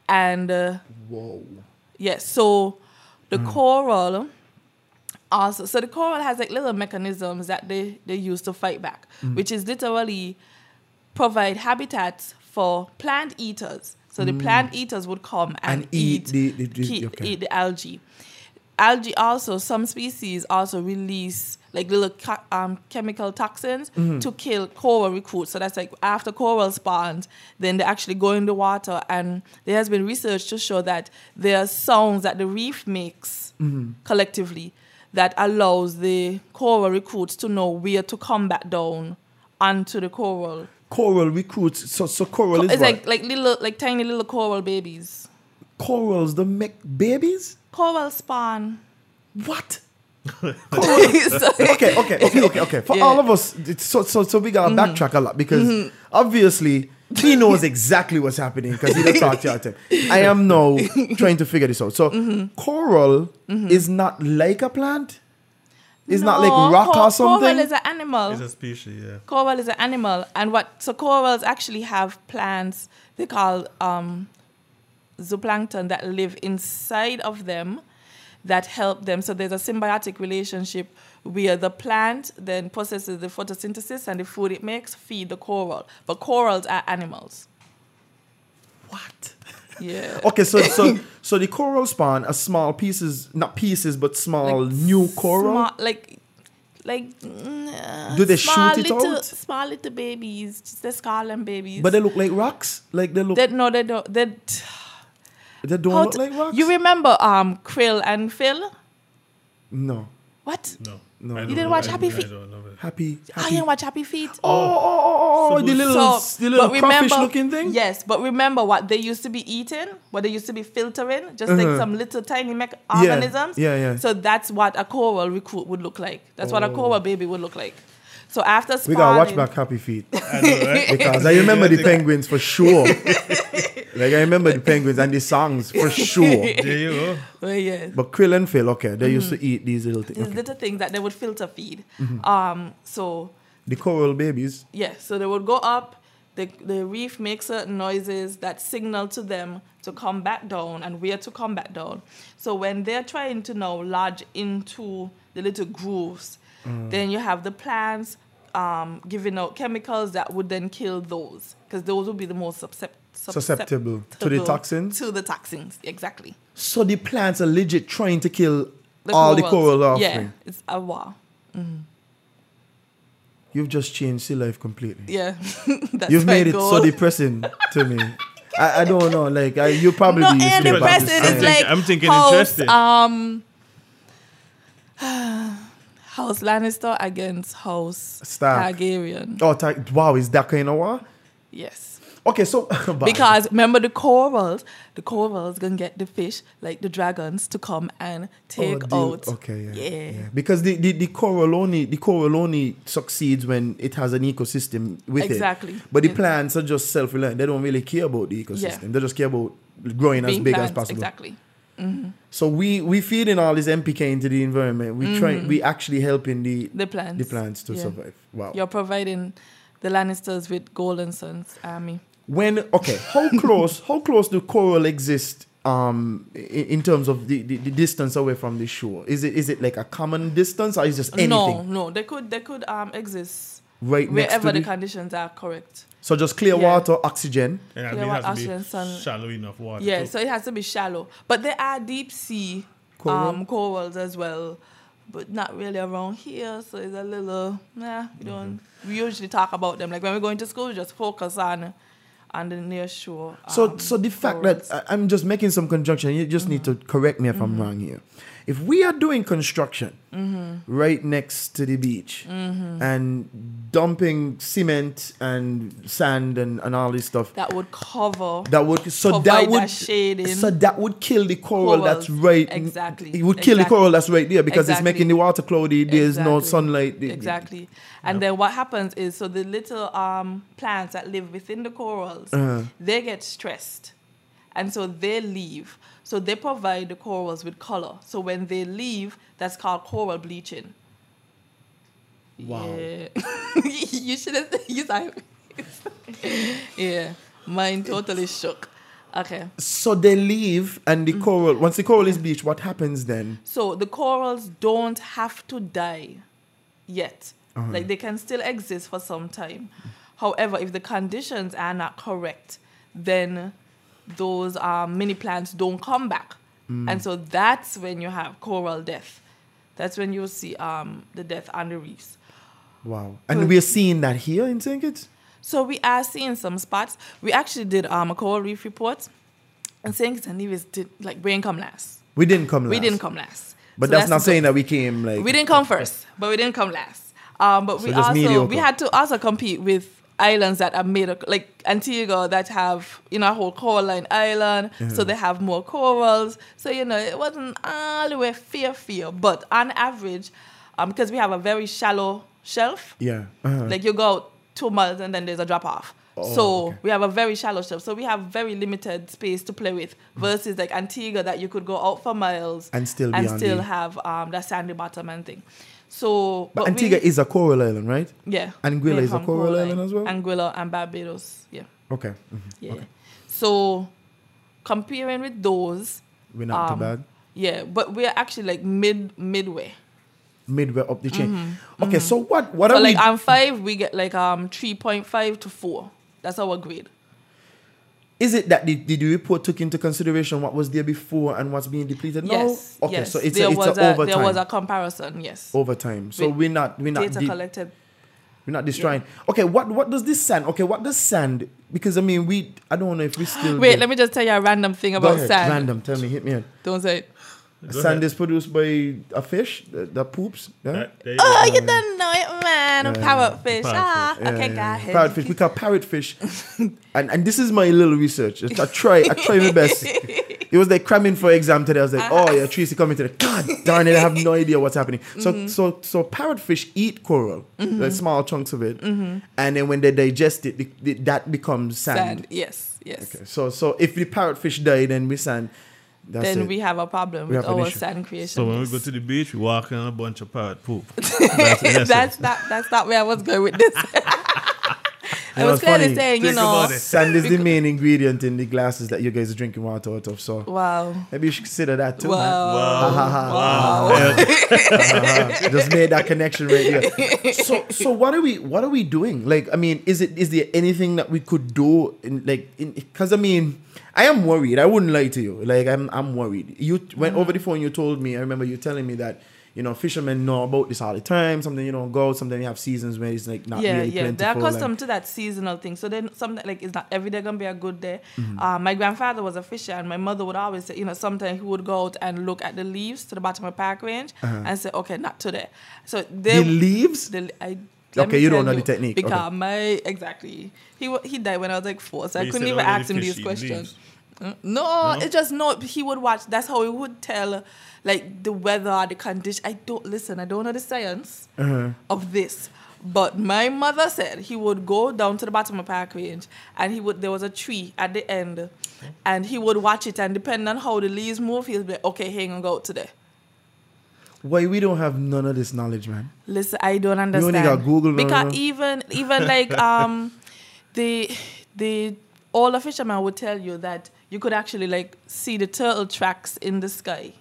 And uh, Whoa. yes, so the coral also, so the coral has like little mechanisms that they they use to fight back, which is literally provide habitats for plant eaters. So the plant eaters would come and, And eat the- the- the- okay. eat the algae. Algae also, some species also release like little um, chemical toxins Mm-hmm. to kill coral recruits. So that's like after coral spawns, then they actually go in the water. And there has been research to show that there are sounds that the reef makes Mm-hmm. collectively that allows the coral recruits to know where to come back down onto the coral. Coral recruits. So so coral is It's what? like like little like tiny little coral babies. corals the make babies. Coral spawn. What? [LAUGHS] So- [LAUGHS] okay, okay, okay, okay, okay. For Yeah. Mm-hmm. all of us, it's so so so we gotta backtrack a lot because obviously he knows exactly what's happening because he don't talk to you all the time. I am now trying to figure this out. So Mm-hmm. coral is not like a plant. It's not like rock co- or something. Coral is an animal. It's a species, yeah. Coral is an animal, and what so corals actually have plants they call um, zooplankton that live inside of them that help them. So there's a symbiotic relationship where the plant then processes the photosynthesis and the food it makes feed the coral. But corals are animals. what? Yeah. [LAUGHS] Okay, so so [LAUGHS] so the coral spawn are small pieces, not pieces, but small new coral. Small, like, like. mm, Do they small shoot it little, out? Small little babies. Just they call them babies. But they look like rocks. Like they look. They, no, they don't. They, they don't look to- like rocks. You remember um Krill and Phil? no, What? No. No. You didn't know. watch Happy Feet? don't know it. happy, I didn't watch Happy Feet. Oh, oh, oh, oh, the little, So, the little but crawfish remember- looking thing. Yes, but remember what they used to be eating, what they used to be filtering, just like Uh-huh. some little tiny mech- Yeah, organisms. yeah, yeah. So that's what a coral recruit would look like. That's what a coral baby would look like. So after We gotta watch back Happy Feet [LAUGHS] [LAUGHS] I know, right? because I remember the penguins for sure. like I remember the penguins and the songs for sure. [LAUGHS] There you go. Well, yeah. But krill and Phil, okay, they used to Mm-hmm. eat these little things. These Okay. little things that they would filter feed. Mm-hmm. Um, so The coral babies. Yeah, so they would go up. The, the reef makes certain noises that signal to them to come back down and where to come back down. So when they're trying to now lodge into the little grooves, Mm. then you have the plants um, giving out chemicals that would then kill those because those would be the most suscept- Susceptible to the toxins? To the toxins, exactly. So the plants are legit trying to kill The all the coral offspring. Yeah, it's a war. You've just changed sea life completely. Yeah, [LAUGHS] that's You've made it goal. so depressing to me. I, I don't know, like I, you probably Not be air sleep about depressing. this It's like I'm thinking House, interesting. Um, House Lannister against House Stark. Targaryen. Oh, ta- wow, is that kind of war? Yes. Okay, so. [LAUGHS] Because remember the corals, the corals gonna get the fish like the dragons to come and take Oh, deal- out. Okay, yeah, Yeah. yeah. Because the, the, the coral only the coral only succeeds when it has an ecosystem with it. Exactly. But the Yeah. plants are just self reliant. They don't really care about the ecosystem. They just care about growing as Being big as possible. Exactly. So we we feeding all this NPK into the environment. We try we actually helping the Mm-hmm. The plants. the plants to Yeah. survive. Wow. You're providing the Lannisters with Golden Sons army. When okay, how [LAUGHS] close how close do coral exist um in, in terms of the, the, the distance away from the shore? Is it is it like a common distance or is it just anything No, no, they could they could um exist right next to wherever the the, conditions are correct. So just clear Yeah. water, oxygen. And I Clear mean, it what has to oxygen, be sun- shallow enough water. Yeah, too. so it has to be shallow. But there are deep sea Coral? um, corals as well. but not really around here. So it's a little, nah, we don't. We usually talk about them. Like when we're going to school, we just focus on on the near shore. So, um, so the fact corals. that I- I'm just making some conjunction, you just need to correct me if I'm wrong here. If we are doing construction right next to the beach and dumping cement and sand and, and all this stuff, that would cover. that would so that would shading. so that would kill the coral that's right. exactly, It would kill the coral that's right there because it's making the water cloudy. There's no sunlight. Exactly. And then what happens is so the little um, plants that live within the corals, Uh-huh. they get stressed. And so they leave. So they provide the corals with color. So when they leave, that's called coral bleaching. Wow. Yeah. [LAUGHS] you should have you Yeah. Mine totally shook. Okay. So they leave, and the coral. Once the coral is bleached, what happens then? So the corals don't have to die yet. Uh-huh. Like they can still exist for some time. However, if the conditions are not correct, then those um, mini plants don't come back. Mm. And so that's when you have coral death. That's when you see um, the death on the reefs. Wow. And we're seeing that here in St. Kitts. So we are seeing some spots. We actually did um, a coral reef report, and St. Kitts and Nevis did like we didn't come last. We didn't come last. We didn't come last. But So that's, not saying that we came like. We didn't come first, but we didn't come last. Um, but So we also mediocre. we had to also compete with islands that are made of like Antigua that have you know a whole coralline island, so they have more corals. So you know it wasn't all the way fair fair, but on average, um, because we have a very shallow shelf, Yeah. uh-huh. like you go out two miles and then there's a drop off. Oh, so okay. we have a very shallow shelf. So we have very limited space to play with versus like Antigua that you could go out for miles And still be and still the- have um that sandy bottom and thing. So But we- Antigua is a coral island, right? yeah. Anguilla is a coral island as well? Anguilla and Barbados. Yeah. Okay. mhm. Yeah. So comparing with those, We're not um, too bad. yeah, but we're actually like mid midway. Midway up the chain. Okay, so what what. So are like we on five, we get like um three point five to four. That's our grade. Is it that the, the report took into consideration what was there before and what's being depleted now? Yes. Okay, yes. so it's there a, it's was a, a, overtime. there was a comparison. Yes. overtime. So With we're not we're not Data de- collected. we're not destroying. Okay, what what does this sand? Okay, what does sand? Because I mean we I don't know if we still Wait, let me just tell you a random thing Go about ahead, sand. Random, tell me, hit me. in. Don't say it. Sand is produced by a fish that, that poops. Yeah? That- Oh, go. you don't know it. Parrotfish. Ah, okay, yeah, go yeah. Parrotfish. We call parrotfish. [LAUGHS] and and this is my little research. I try I try my best. [LAUGHS] It was like cramming for exam today. I was like, oh yeah, Tracy coming today. God darn it, I have no idea what's happening. So Mm-hmm. so so parrotfish eat coral, like small chunks of it, and then when they digest it, the, the, that becomes sand. Mm-hmm. Sand. Yes, yes. Okay, so so if the parrotfish die, then we sand. That's then it. we have a problem We with have an our sand creation. So when we go to the beach, we walk in a bunch of parrot poop. [LAUGHS] That's, that's not that's not where I was going with this. [LAUGHS] I know, was it's clearly funny. saying, you Think know. Sand is the main ingredient in the glasses that you guys are drinking water out of. So wow, maybe you should consider that too. man. wow, [LAUGHS] uh-huh. just made that connection right there. So, so what are we? What are we doing? Like, I mean, is it? Is there anything that we could do? In like, because I mean, I am worried. I wouldn't lie to you. Like, I'm, I'm worried. You went over the phone. You told me. I remember you telling me that. You know, fishermen know about this all the time. Something you don't go. Sometimes you have seasons where it's like not yeah, really yeah. They're plentiful. and- accustomed to that seasonal thing. So then something like it's not every day gonna be a good day. Mm-hmm. Uh, my grandfather was a fisher, and my mother would always say, you know, sometimes he would go out and look at the leaves to the bottom of Park Range and say, okay, not today. So they Uh-huh. the leaves. The, I, let Okay, you don't tell know the technique. Because Okay. my exactly, he he died when I was like four, so But I couldn't even ask him these questions. leaves. Uh, No, it's just no. He would watch. That's how he would tell, like the weather, the condition. I don't listen. I don't know the science Uh-huh. of this. But my mother said he would go down to the bottom of Park Range, and he would. There was a tree at the end, and he would watch it. And depending on how the leaves move, he'll be like, okay, hang on, go out today. Why we don't have none of this knowledge, man? Listen, I don't only understand. got Google because even even like [LAUGHS] um the the all the fishermen would tell you that you could actually like see the turtle tracks in the sky.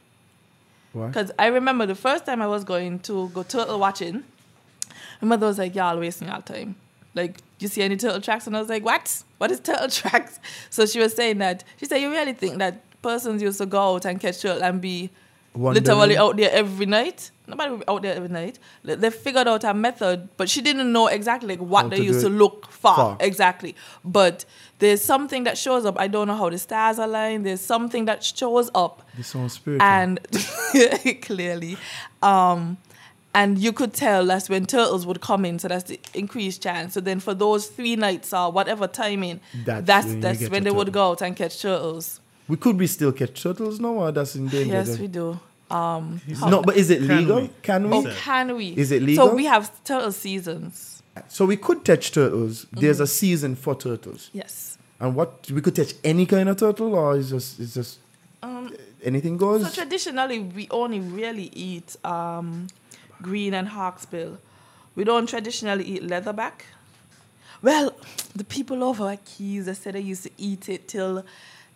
Because I remember the first time I was going to go turtle watching, my mother was like, "Y'all wasting your time. Like, you see any turtle tracks?" And I was like, "What? What is turtle [LAUGHS] tracks?" So she was saying that she said, "You really think that persons used to go out and catch turtle and be Wondering. literally out there every night. Nobody will be out there every night. They figured out a method, but she didn't know exactly like what How they used to look for. For. Exactly. But there's something that shows up. I don't know how the stars align. There's something that shows up This sounds spiritual. and [LAUGHS] clearly um and you could tell that's when turtles would come in so that's the increased chance so then for those three nights or whatever timing That's that's when that's when your they would go out and catch turtles we could be still catch turtles now, or that's endangered. yes we do um No, but is it Can legal? we? Can we? oh can we Is it legal? so we have turtle seasons So we could touch turtles. There's Mm-hmm. a season for turtles. yes And what we could touch any kind of turtle, or is just it's just anything goes. Um, so traditionally we only really eat um green and hawksbill we don't traditionally eat leatherback Well, the people over at Keys, they said they used to eat it till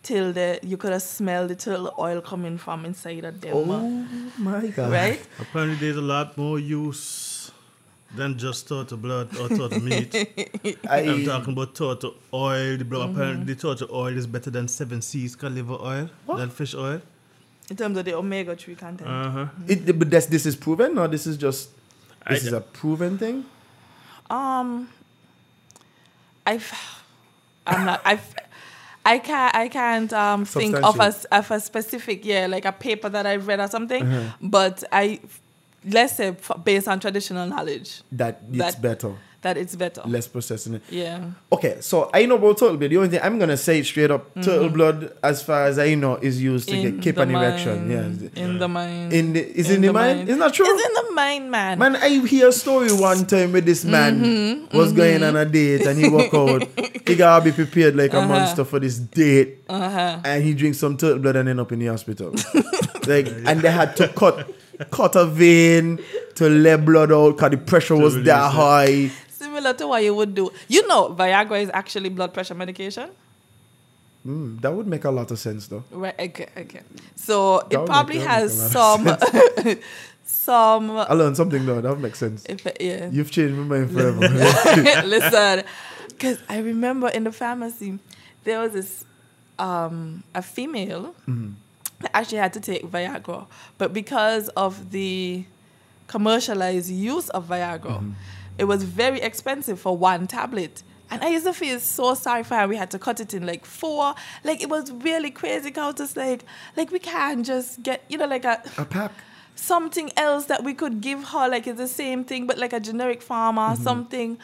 till the you could have smelled the turtle oil coming from inside of them. oh my god! Right? Apparently, there's a lot more use than just turtle blood or turtle meat. [LAUGHS] I'm talking about turtle oil. The Mm-hmm. blood, apparently, the turtle oil is better than seven seas cod liver oil than fish oil. In terms of the omega three content. Uh huh. it, but that's, this is proven, or this is just this I- is a proven thing. Um, I've, I'm not. I've, I can't. I can't um think of a s- of a specific yeah like a paper that I've read or something. Uh-huh. But I, let's say based on traditional knowledge That it's That- better, that it's better. less processing it. Yeah. Okay, so I know about turtle blood. The only thing I'm gonna say straight up, turtle blood, as far as I know, is used to Mm-hmm. In get keep the an erection. Yeah, In the mind. in the is in, the, mind? It's not true. It's in the mind, man. Man, I hear a story one time where this man Mm-hmm, was going on a date and he walk out. he gotta be prepared like Uh-huh. a monster for this date. And he drinks some turtle blood and end up in the hospital. [LAUGHS] like and they had to cut cut a vein to let blood out because the pressure was that it. high. Similar to what you would do. You know, Viagra is actually blood pressure medication. Mm, that would make a lot of sense though. Right. Okay. Okay. So That it probably make- has some, [LAUGHS] some. I learned something though, that makes sense. If, yeah. You've changed my mind [LAUGHS] forever. [LAUGHS] Listen, because I remember in the pharmacy there was this um, a female that actually had to take Viagra, but because of the commercialized use of Viagra, it was very expensive for one tablet. And I used to feel so sorry for her. We had to cut it in like four. Like it was really crazy. I was just like, like we can't just get, you know, like a a pack. something else that we could give her, like it's the same thing, but like a generic pharma, Mm-hmm. something.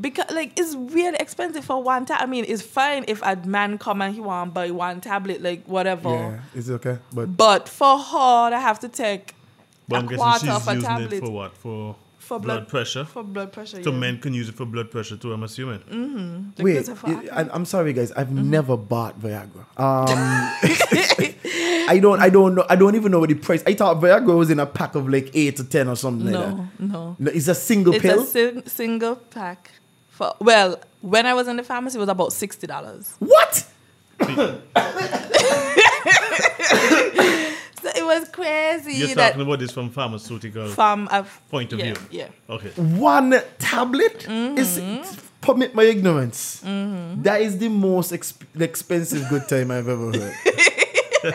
Because like it's really expensive for one tab. I mean, it's fine if a man come and he want buy one tablet, like whatever. Yeah, it's okay. But But for her, I have to take But a I'm quarter she's of a using tablet it for what? For, for blood, pressure. For blood pressure. so yeah. men can use it for blood pressure too. I'm assuming. Mm. wait, Because I, I'm sorry guys, I've Mm-hmm. never bought Viagra. [LAUGHS] Um [LAUGHS] I don't I don't know I don't even know what the price. I thought Viagra was in a pack of like eight to ten or something like that. No, no. No, it's a single It's pill. a sing- single pack. For well, when I was in the pharmacy, it was about sixty dollars. what? So it was crazy You're that talking about this from pharmaceutical from a point of yeah, view. Yeah. Okay. One tablet Mm-hmm. is permit my ignorance. That is the most exp- expensive good time I've ever heard. [LAUGHS]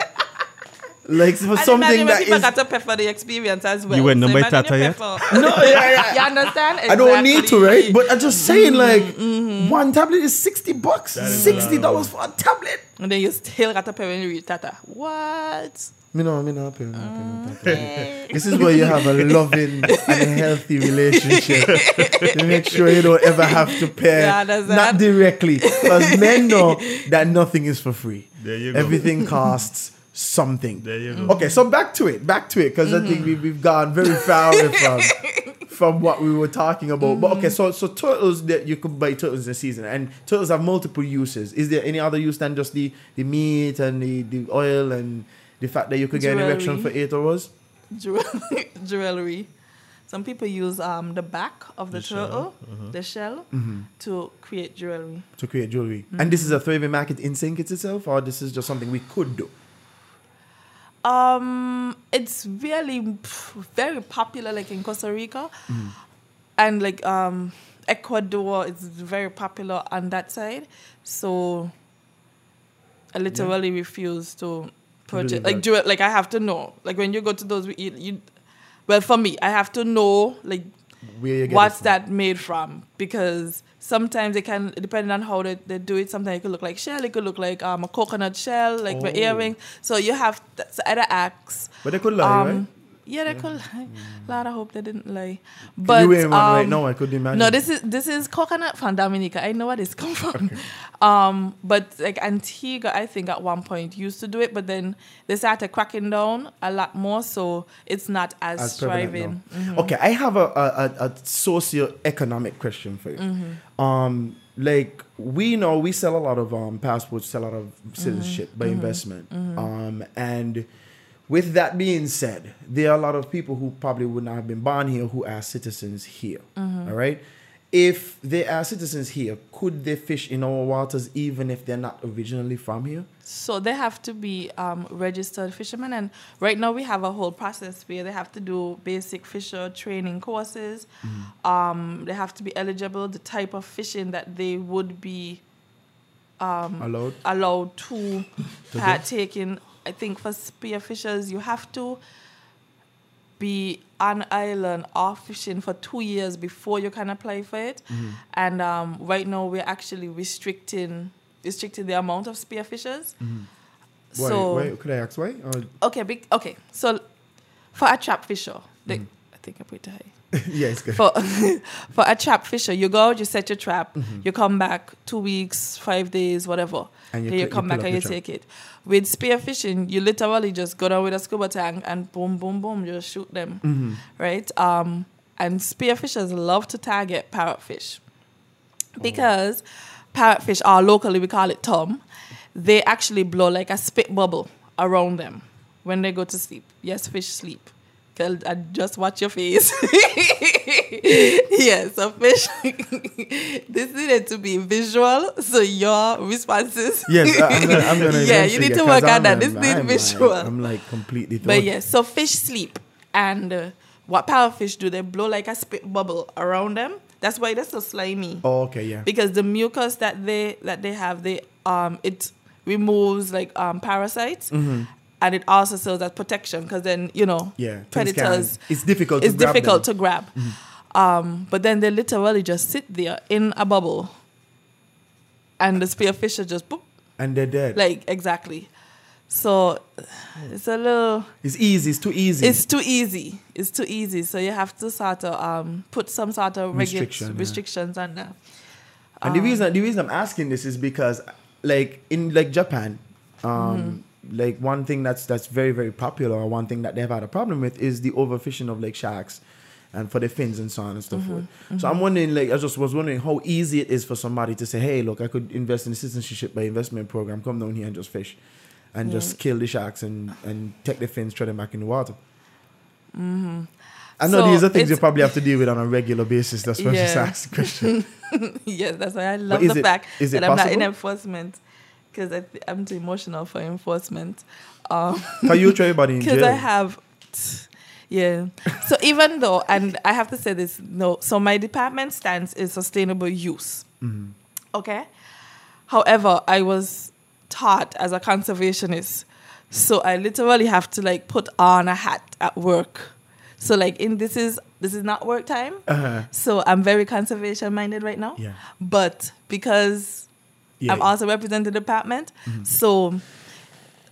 like for And something imagine when that people is got to pay for the experience as well. You went number imagine Tata you yet? no, yeah, yeah. You understand? I don't need to, right? But I'm just saying, like, Mm-hmm. one tablet is sixty bucks, That is sixty dollars for a tablet. and then you still got to pay when you reach Tata. What? Me no, me not pay, me pay, me pay. [LAUGHS] This is where you have a loving and healthy relationship. [LAUGHS] to make sure you don't ever have to pay, Yeah, not that. directly, because men know that nothing is for free. There you go. Everything costs something. There you go. Okay, so back to it, back to it, because I think we, we've gone very far from um, [LAUGHS] from what we were talking about. But okay, so so turtles that you could buy turtles in season, and turtles have multiple uses. Is there any other use than just the the meat and the, the oil and the fact that you could get an erection for Jewelry. eight hours? [LAUGHS] Jewelry. Some people use um, the back of the, The shell, turtle, uh-huh. the shell, mm-hmm. to create jewelry. to create jewelry. And this is a mm-hmm. thriving market in St. Kitts itself, or this is just something we could do? Um, it's really very popular, like in Costa Rica, and like um, Ecuador is very popular on that side. So I literally refuse to purchase. Like do it. Like I have to know. Like when you go to those, you, you well for me, I have to know like Where you get what's that made from because sometimes it can depending on how they, they do it sometimes it could look like shell it could look like um, a coconut shell like the Oh. earring so you have to so either axe But they could lie, um, right? Yeah they could lie Lord I hope they didn't lie but you wearing one right um, now, I could imagine. no this is this is coconut from Dominica I know where this come from [LAUGHS] um but like Antigua I think at one point used to do it but then they started cracking down a lot more so it's not as, as thriving now. Okay, I have a, a, a, a socio-economic question for you. Mm-hmm. Um, like we know we sell a lot of um, passports, sell a lot of citizenship Mm-hmm. by investment. Um, and with that being said, there are a lot of people who probably would not have been born here who are citizens here. Mm-hmm. all right. If they are citizens here, could they fish in our waters even if they're not originally from here? So they have to be um, registered fishermen, and right now we have a whole process where they have to do basic fisher training courses. Um, they have to be eligible, the type of fishing that they would be Allowed? allowed to partake in. I think for spearfishers, you have to be on island off fishing for two years before you can apply for it. And um, right now, we're actually restricting restricting the amount of spear fishers. Why, So why, could I ask why? Or, okay, big, okay. So for a trap fisher, they, I think I put it high. [LAUGHS] yeah, it's good. For [LAUGHS] for a trap fisher, you go, you set your trap, Mm-hmm. you come back two weeks, five days, whatever. And you then you you come pull back and you trap. take it. With spear fishing, you literally just go down with a scuba tank and boom, boom, boom, just shoot them, Mm-hmm. right? Um, and spearfishers love to target parrotfish Oh. because parrotfish, are locally we call it tom, they actually blow like a spit bubble around them when they go to sleep. Yes, fish sleep. Girl, I just watch your face. [LAUGHS] yes, so fish. [LAUGHS] this needed to be visual, so your responses. Yes, I- I'm gonna. I'm [LAUGHS] gonna yeah, you need to work on that. This needs I'm visual. Like, I'm like completely. But thrown. yes, so fish sleep, and uh, what parrotfish do? They blow like a spit bubble around them. That's why they're so slimy Oh, okay, yeah. because the mucus that they that they have, they um it removes like um parasites. And it also serves as protection because then you know Mm-hmm. Yeah, predators. can- it's difficult to It's grab difficult. Mm-hmm. to grab. Um, but then they literally just sit there in a bubble, and the spearfish are just boop, and they're dead. like exactly. So it's a little. it's easy. It's too easy. It's too easy. It's too easy. So you have to sort of um, put some sort of regu- Restriction, yeah. restrictions on that. and the reason the reason I'm asking this is because, like in like Japan, um, like one thing that's that's very very popular, or one thing that they've had a problem with is the overfishing of like sharks. And for the fins and so on and so mm-hmm, forth. So mm-hmm. I'm wondering, like, I just was wondering how easy it is for somebody to say, "Hey, look, I could invest in a citizenship by investment program. Come down here and just fish, and just kill the sharks and and take the fins, throw them back in the water." Mm-hmm. I know So these are things you probably have to deal with on a regular basis. That's why I just Yeah. asked the question. [LAUGHS] yes, that's why I love the it- fact that I'm not in enforcement because th- I'm too emotional for enforcement. Um, [LAUGHS] Can you throw everybody in [LAUGHS] because? I have, yeah. So even though, and I have to say this, no. So my department stance is sustainable use. Mm-hmm. Okay. However, I was taught as a conservationist, so I literally have to like put on a hat at work. So like in this is this is not work time. Uh-huh. So I'm very conservation minded right now. Yeah. But because Yeah. I'm also representing the department, so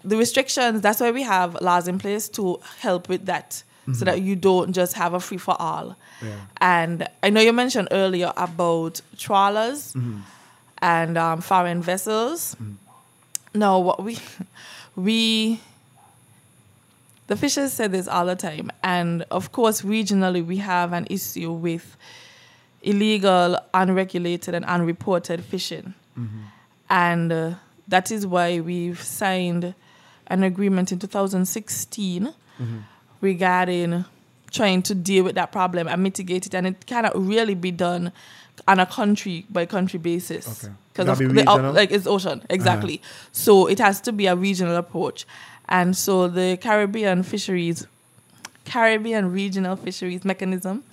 the restrictions, that's why we have laws in place to help with that. So that you don't just have a free for all. Yeah. And I know you mentioned earlier about trawlers and um, foreign vessels. No, what we [LAUGHS] we the fishers say this all the time, and of course, regionally we have an issue with illegal, unregulated, and unreported fishing, and uh, that is why we've signed an agreement in 2016 regarding trying to deal with that problem and mitigate it, and it cannot really be done on a country by country basis. Because of be like it's ocean. Exactly. So it has to be a regional approach, and so the Caribbean fisheries, Caribbean regional fisheries mechanism,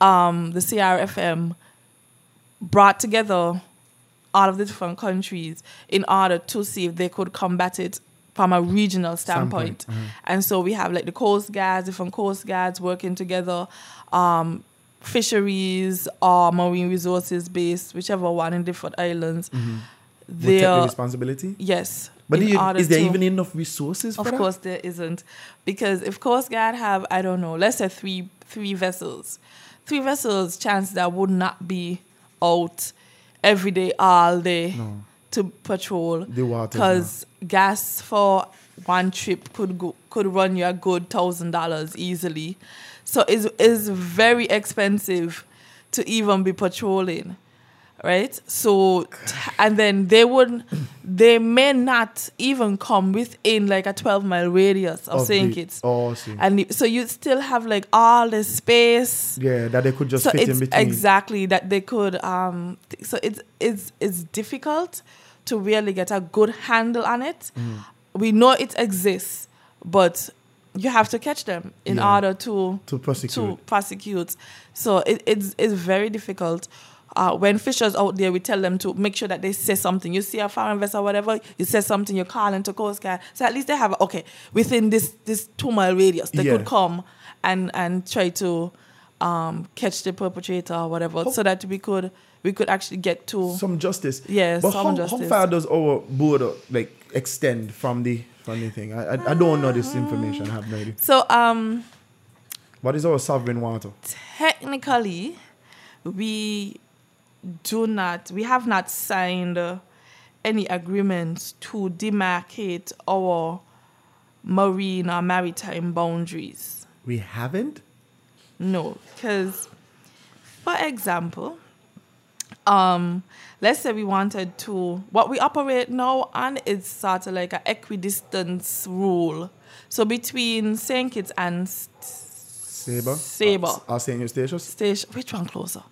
um, the CRFM, brought together all of the different countries in order to see if they could combat it from a regional standpoint. Standpoint, uh-huh. And so we have like the coast guards, different coast guards working together, um, fisheries or marine resources based, whichever one in different islands. Take the responsibility. yes. But you, is there to- even enough resources for of that? course there isn't. Because if Coast Guard have, I don't know, let's say three three vessels. Three vessels, chance that would not be out every day, all day to patrol. The waters, Because gas for one trip could go, could run you a good thousand dollars easily. So it's, it's very expensive to even be patrolling right? So, t- and then they would, they may not even come within like a 12 mile radius of, Of St. Kitts. oh, see. And so you still have like all the space. Yeah, that they could just So fit in between. exactly that they could. Um, th- so it's it's it's difficult to really get a good handle on it. Mm. We know it exists, but you have to catch them in Yeah. order to To prosecute. To prosecute. So it, it's it's very difficult. Uh, when fishers out there, we tell them to make sure that they say something. You see a foreign vessel, or whatever, you say something, you call into Coast Guard. So at least they have okay within this this two mile radius, they Yeah. could come and and try to um, catch the perpetrator or whatever, so that we could we could actually get to some justice. Yeah, but some how, justice. how far does our border like extend from the from the thing? I I, I don't know this information. I have no idea. So um, What is our sovereign water? technically, we do not, we have not signed uh, any agreements to demarcate our marine or maritime boundaries. We haven't. No, because, for example, um, let's say we wanted to, what we operate now on is sort of like an equidistance rule. So between St. Kitts and S- Saba. Saba. I'll say you station. Statia, which one closer?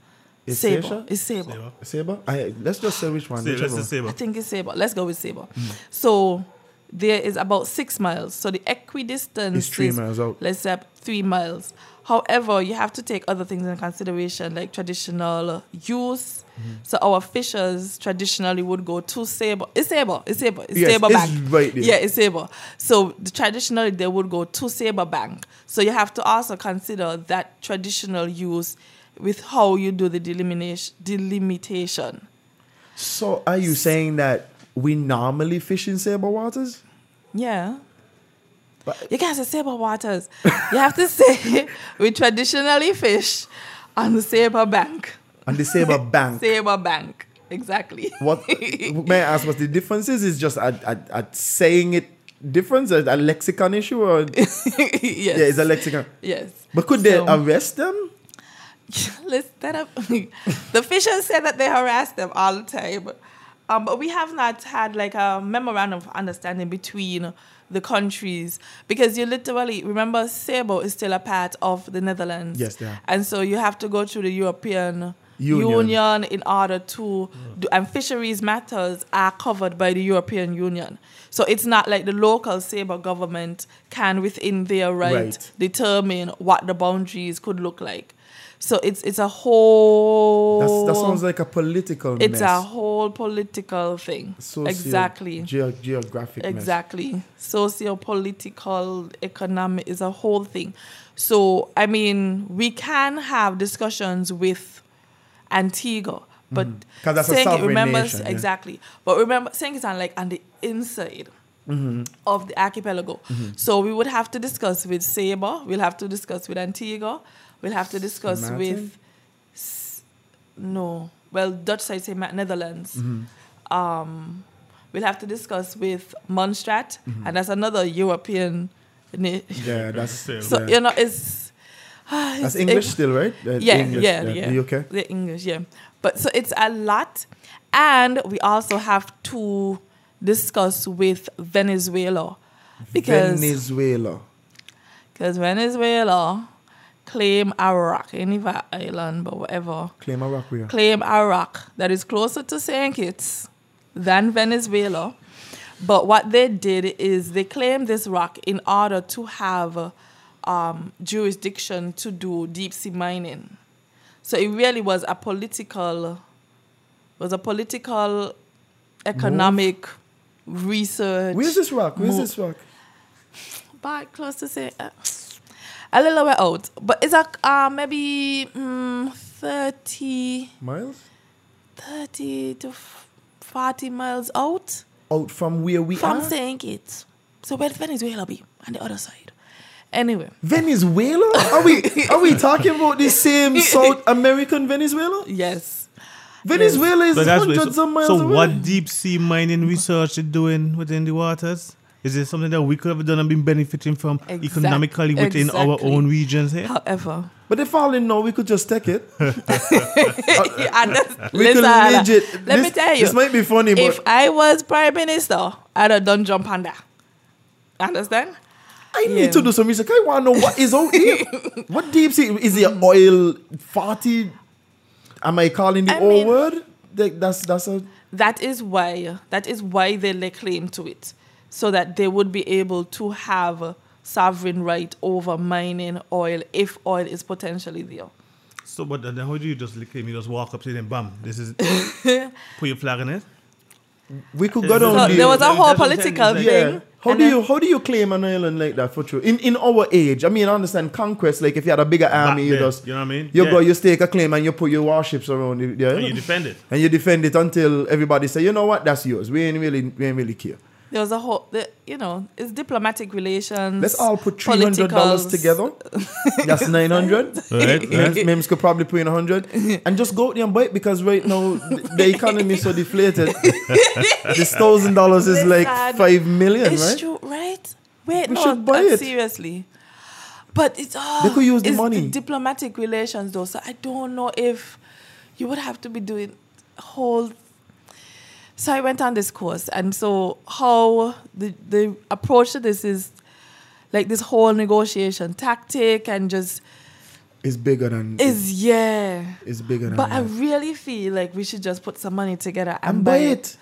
Is Saba. Saba? It's Saba. Saba. I, let's just say which one. Say- let's whichever just I think it's Saba. Let's go with Saba. So there is about six miles. So the equidistance It's three is, miles out. Let's say three miles. However, you have to take other things in consideration, like traditional use. Mm-hmm. So our fishers traditionally would go to Saba. It's Saba. It's Saba. It's Yes, Saba it's Bank. right there. Yeah, it's Saba. So the, traditionally they would go to Saba Bank. So you have to also consider that traditional use with how you do the delimitation. delimitation. So are you saying that we normally fish in Saba waters? Yeah. But- you can't say Saba waters. you have to [LAUGHS] say we traditionally fish on the Saba bank. On the Saba [LAUGHS] bank. Saba bank. Exactly. What may I ask? What the difference is? Is just at, at, at saying it difference, a, a lexicon issue, or [LAUGHS] yes. yeah, it's a lexicon. Yes. But could they arrest them? [LAUGHS] Let's that up. the fishers said that they harass them all the time. Um, but we have not had like a memorandum of understanding between the countries because you literally remember Saba is still a part of the Netherlands. Yes, they are. And so you have to go through the European Union. Union, in order to do, and fisheries matters are covered by the European Union. So it's not like the local Saba government can within their right, Right. determine what the boundaries could look like. So it's it's a whole That's, that sounds like a political it's mess. a whole political thing. Socio- exactly. Geo- geographic mess. Exactly. Socio political, economic is a whole thing. So, I mean, we can have discussions with Antigua, but Mm. that's a Saint Kitts- sovereign nation, yeah. exactly. But remember, St. Kitts are like on the inside Mm-hmm. of the archipelago. So we would have to discuss with Saba, we'll have to discuss with Antigua, we'll have to discuss Martin? with S- no, well, Dutch side say Netherlands. Mm-hmm. Um, we'll have to discuss with Montserrat, Mm-hmm. and that's another European. na- Yeah, that's [LAUGHS] So, So yeah. you know, it's, ah, that's English it- still, right? Uh, yeah, English, yeah, yeah, The UK. The English, yeah. But so it's a lot, and we also have to discuss with Venezuela because Venezuela. because Venezuela claim a rock, any island, but whatever, Claim a rock where? claim a rock that is closer to St. Kitts than Venezuela. But what they did is they claimed this rock in order to have um, jurisdiction to do deep sea mining. So it really was a political, was a political, economic research. Where's this rock? Where's mo- this rock? Back close to say uh, a little way out, but it's like uh, maybe mm, 30, Miles? 30 to 40 miles out Out from where we from are? St. Kitts. So where Venezuela be on the other side. Anyway, Venezuela? Are we are we talking about the same [LAUGHS] South American Venezuela? yes. Venezuela is But that's what- hundreds so, of miles so away. what deep sea mining research is doing within the waters? Is it something that we could have done and been benefiting from Exact- economically within our own regions here? However, But if all in know, we could just take it. [LAUGHS] [LAUGHS] and this- [LAUGHS] We could listen, it. let this, me tell you, This might be funny, if but I was prime minister, I'd have done jump on that. Understand? I need to do some research. I want to know what is out here. what deep sea is it? Oil forty? Am I calling the I old mean- word? That's that's a That is why that is why they lay claim to it, so that they would be able to have a sovereign right over mining oil if oil is potentially there. So, but then how do you just claim you just walk up to them, bam, this is [LAUGHS] put your flag in it? we could go So down So the there was a whole what I'm saying, political it's like- Yeah. thing. How do then- you how do you claim an island like that for true? In in our age, I mean, I understand conquest. Like if you had a bigger army, you just you know what I mean? You Yeah. go, you stake a claim, and you put your warships around the, the And you defend it. and you defend it until everybody say, you know what, that's yours. We ain't really we ain't really care. There was a whole, the, you know, it's diplomatic relations. Let's all put three hundred dollars together. [LAUGHS] That's nine hundred. Right, right. Mems could probably put in a hundred and just go out there and buy it because right now the economy is so deflated. [LAUGHS] this thousand dollars is like Listen, five million, It's right? true, right? Wait, We no, should buy uh, it. seriously. But it's all They could use the it's money. diplomatic relations, though. So I don't know if you would have to be doing whole. So I went on this course, and so how the the approach to this is like this whole negotiation tactic and just It's bigger than is yeah. it's bigger than But I really feel like we should just put some money together and, and buy it.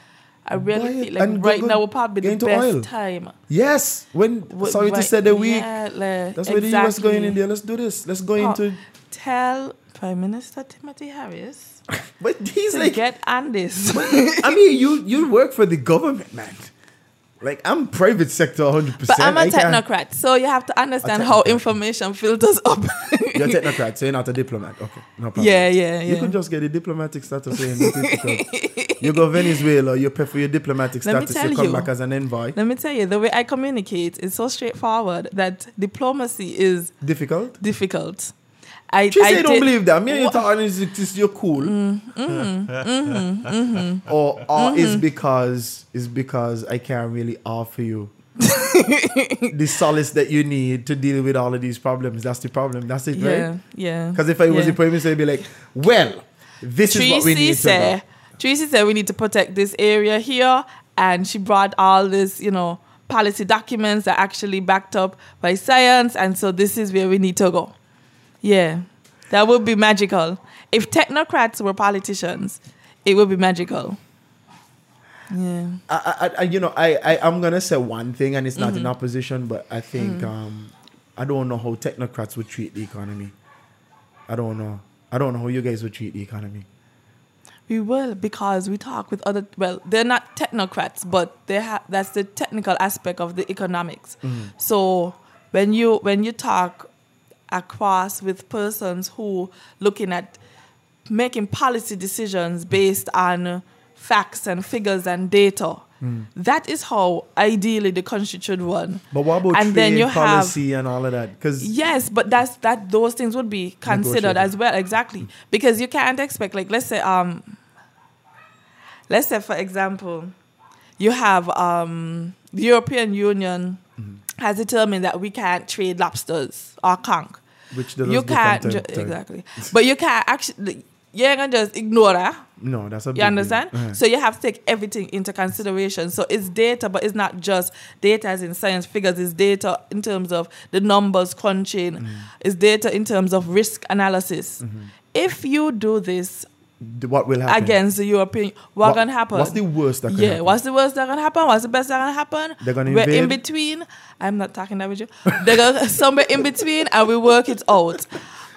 I really Buy feel like and right go now would probably be the best oil. time. Yes. When Would- sorry to say the week. yeah, like, That's where the US going in there. Let's do this. Let's go Oh, into Tell Prime Minister Timothy Harris [LAUGHS] But he's like get this. [LAUGHS] I mean, [LAUGHS] you you work for the government, man. Like I'm private sector 100. percent but I'm a technocrat, so you have to understand how information filters up. You're a technocrat, so you're not a diplomat. Okay, no problem. yeah, yeah, yeah. You could just get a diplomatic status here in the difficult. You go Venezuela, you pay for your diplomatic Let status, you come you. back as an envoy. Let me tell you, the way I communicate is so straightforward that diplomacy is Difficult. difficult. I, She I say don't did- believe that. Me and you Wha- talking is is you're cool. Mm, mm, mm, mm-hmm, Or mm-hmm. or is mm-hmm. because is because I can't really offer you [LAUGHS] the solace that you need to deal with all of these problems. That's the problem. That's it, Yeah, right? yeah. Because if I was yeah. the prime minister, I'd be like, well, this is what we Tracy need to do. Tracy said we need to protect this area here, and she brought all this, you know, policy documents that are actually backed up by science, and so this is where we need to go. Yeah, that would be magical. If technocrats were politicians, it would be magical. Yeah. I, I, I, you know, I, I, I'm gonna say one thing, and it's not Mm-hmm. in opposition, but I think Mm. um, I don't know how technocrats would treat the economy. I don't know. I don't know how you guys would treat the economy. We will because we talk with other. Well, they're not technocrats, but they have. That's the technical aspect of the economics. So when you when you talk across with persons who looking at making policy decisions based on facts and figures and data, that is how ideally the country should run. But what about and trade then you have policy and all of that? Because Yes, but that's that those things would be considered as well, exactly. Because you can't expect like let's say um let's say for example, you have um the European Union Mm-hmm. has determined that we can't trade lobsters or conch. Which You just do from can't ju- exactly. But you can't actually you ain't gonna just ignore that. No, that's a. big You understand? Uh-huh. So you have to take everything into consideration. So it's data, but it's not just data as in science figures. It's data in terms of the numbers crunching. Mm-hmm. It's data in terms of risk analysis. If you do this what will happen against the European, what, What- gonna happen? what's the worst that can happen yeah, happen? what's the worst that gonna happen? What's the best that gonna happen? They're gonna We're in between. I'm not talking that with you. They're gonna [LAUGHS] somewhere in between, and we work it out.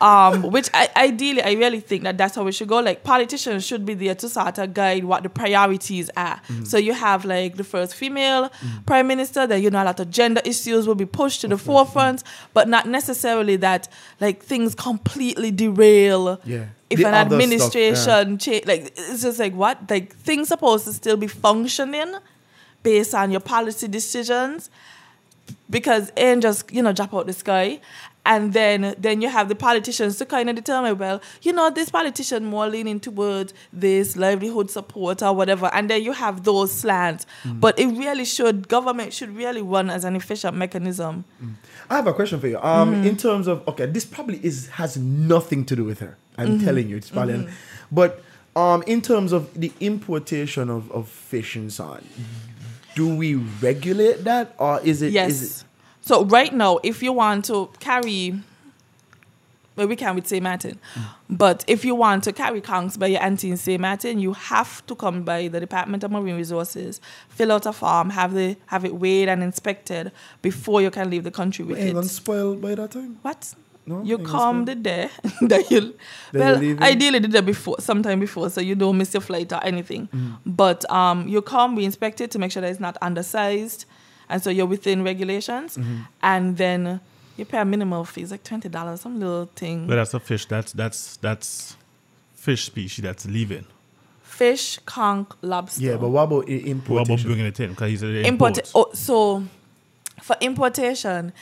Um, which I, ideally I really think that that's how we should go. Like politicians should be there to sort of guide what the priorities are. Mm-hmm. So you have like the first female prime minister. Then you know a lot of gender issues will be pushed to the forefront, but not necessarily that like things completely derail. Yeah. If The an other stuff, yeah. administration cha- like it's just like what like things supposed to still be functioning based on your policy decisions because ain't just you know drop out the sky and then then you have the politicians to kind of determine well you know this politician more leaning towards this livelihood support or whatever and then you have those slants but it really should government should really run as an efficient mechanism I have a question for you. Um, Mm-hmm. in terms of okay, this probably is has nothing to do with her. I'm Mm-hmm. telling you, it's probably. But um, in terms of the importation of, of fish and so on, do we regulate that or is it? yes Is it, so right now if you want to carry well, we can with St. Martin. But if you want to carry conchs by your auntie in St. Martin, you have to come by the Department of Marine Resources, fill out a form, have the have it weighed and inspected before you can leave the country with it. gonna spoil by that time? What? No, you come the day that you well ideally the day before sometime before so you don't miss your flight or anything but um you come we inspect it to make sure that it's not undersized and so you're within regulations mm-hmm. and then you pay a minimal fee it's like $20 some little thing But that's a fish. That's that's that's fish species that's leaving. fish conch lobster Yeah, but what about i- What about bringing it in? Because he's an import import. oh, so for importation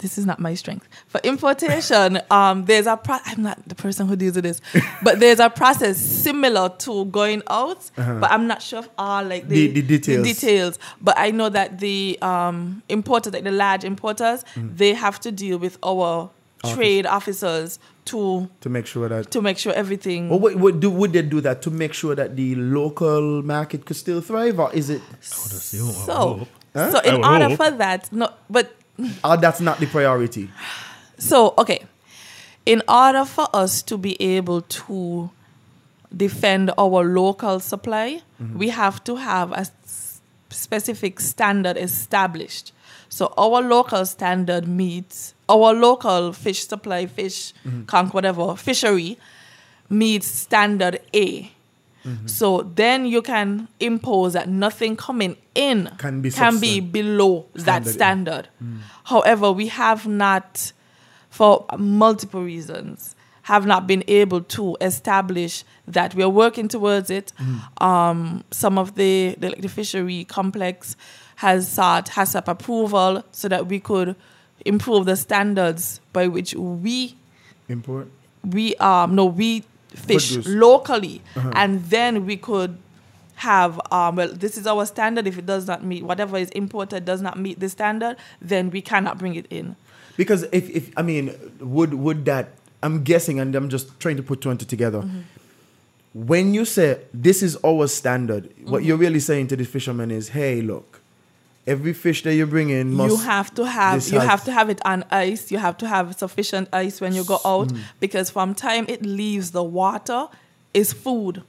this is not my strength for importation [LAUGHS] um there's a pro- i'm not the person who deals with this but there's a process similar to going out but i'm not sure of all like the, Uh-huh. The- the details. details but i know that the um importers like the large importers Mm. they have to deal with our trade officers to to make sure that. to make sure everything Well, what, what do, would they do that to make sure that the local market could still thrive, or is it? so Huh? so I in would order hope. for that no but Or that's not the priority. So, okay. In order for us to be able to defend our local supply, mm-hmm. we have to have a s- specific standard established. So, our local standard meets our local fish supply, fish, mm-hmm. conch, whatever, fishery meets standard A. So then you can impose that nothing coming in Can be can be below that Standard A. standard. However, we have not, for multiple reasons, have not been able to establish that we are working towards it. Um, some of the, the like the fishery complex has sought HACCP approval so that we could improve the standards by which we Import. we um no we fish Produce. locally uh-huh. and then we could have um well this is our standard if it does not meet whatever is imported does not meet the standard then we cannot bring it in Because if, if I mean, would would that? I'm guessing, and I'm just trying to put two and two together. Mm-hmm. When you say this is our standard, what mm-hmm. you're really saying to the fishermen is, hey, look, every fish that you bring in must. you have to have you have to have it on ice you have to have sufficient ice when you go out Mm. because from time it leaves the water is food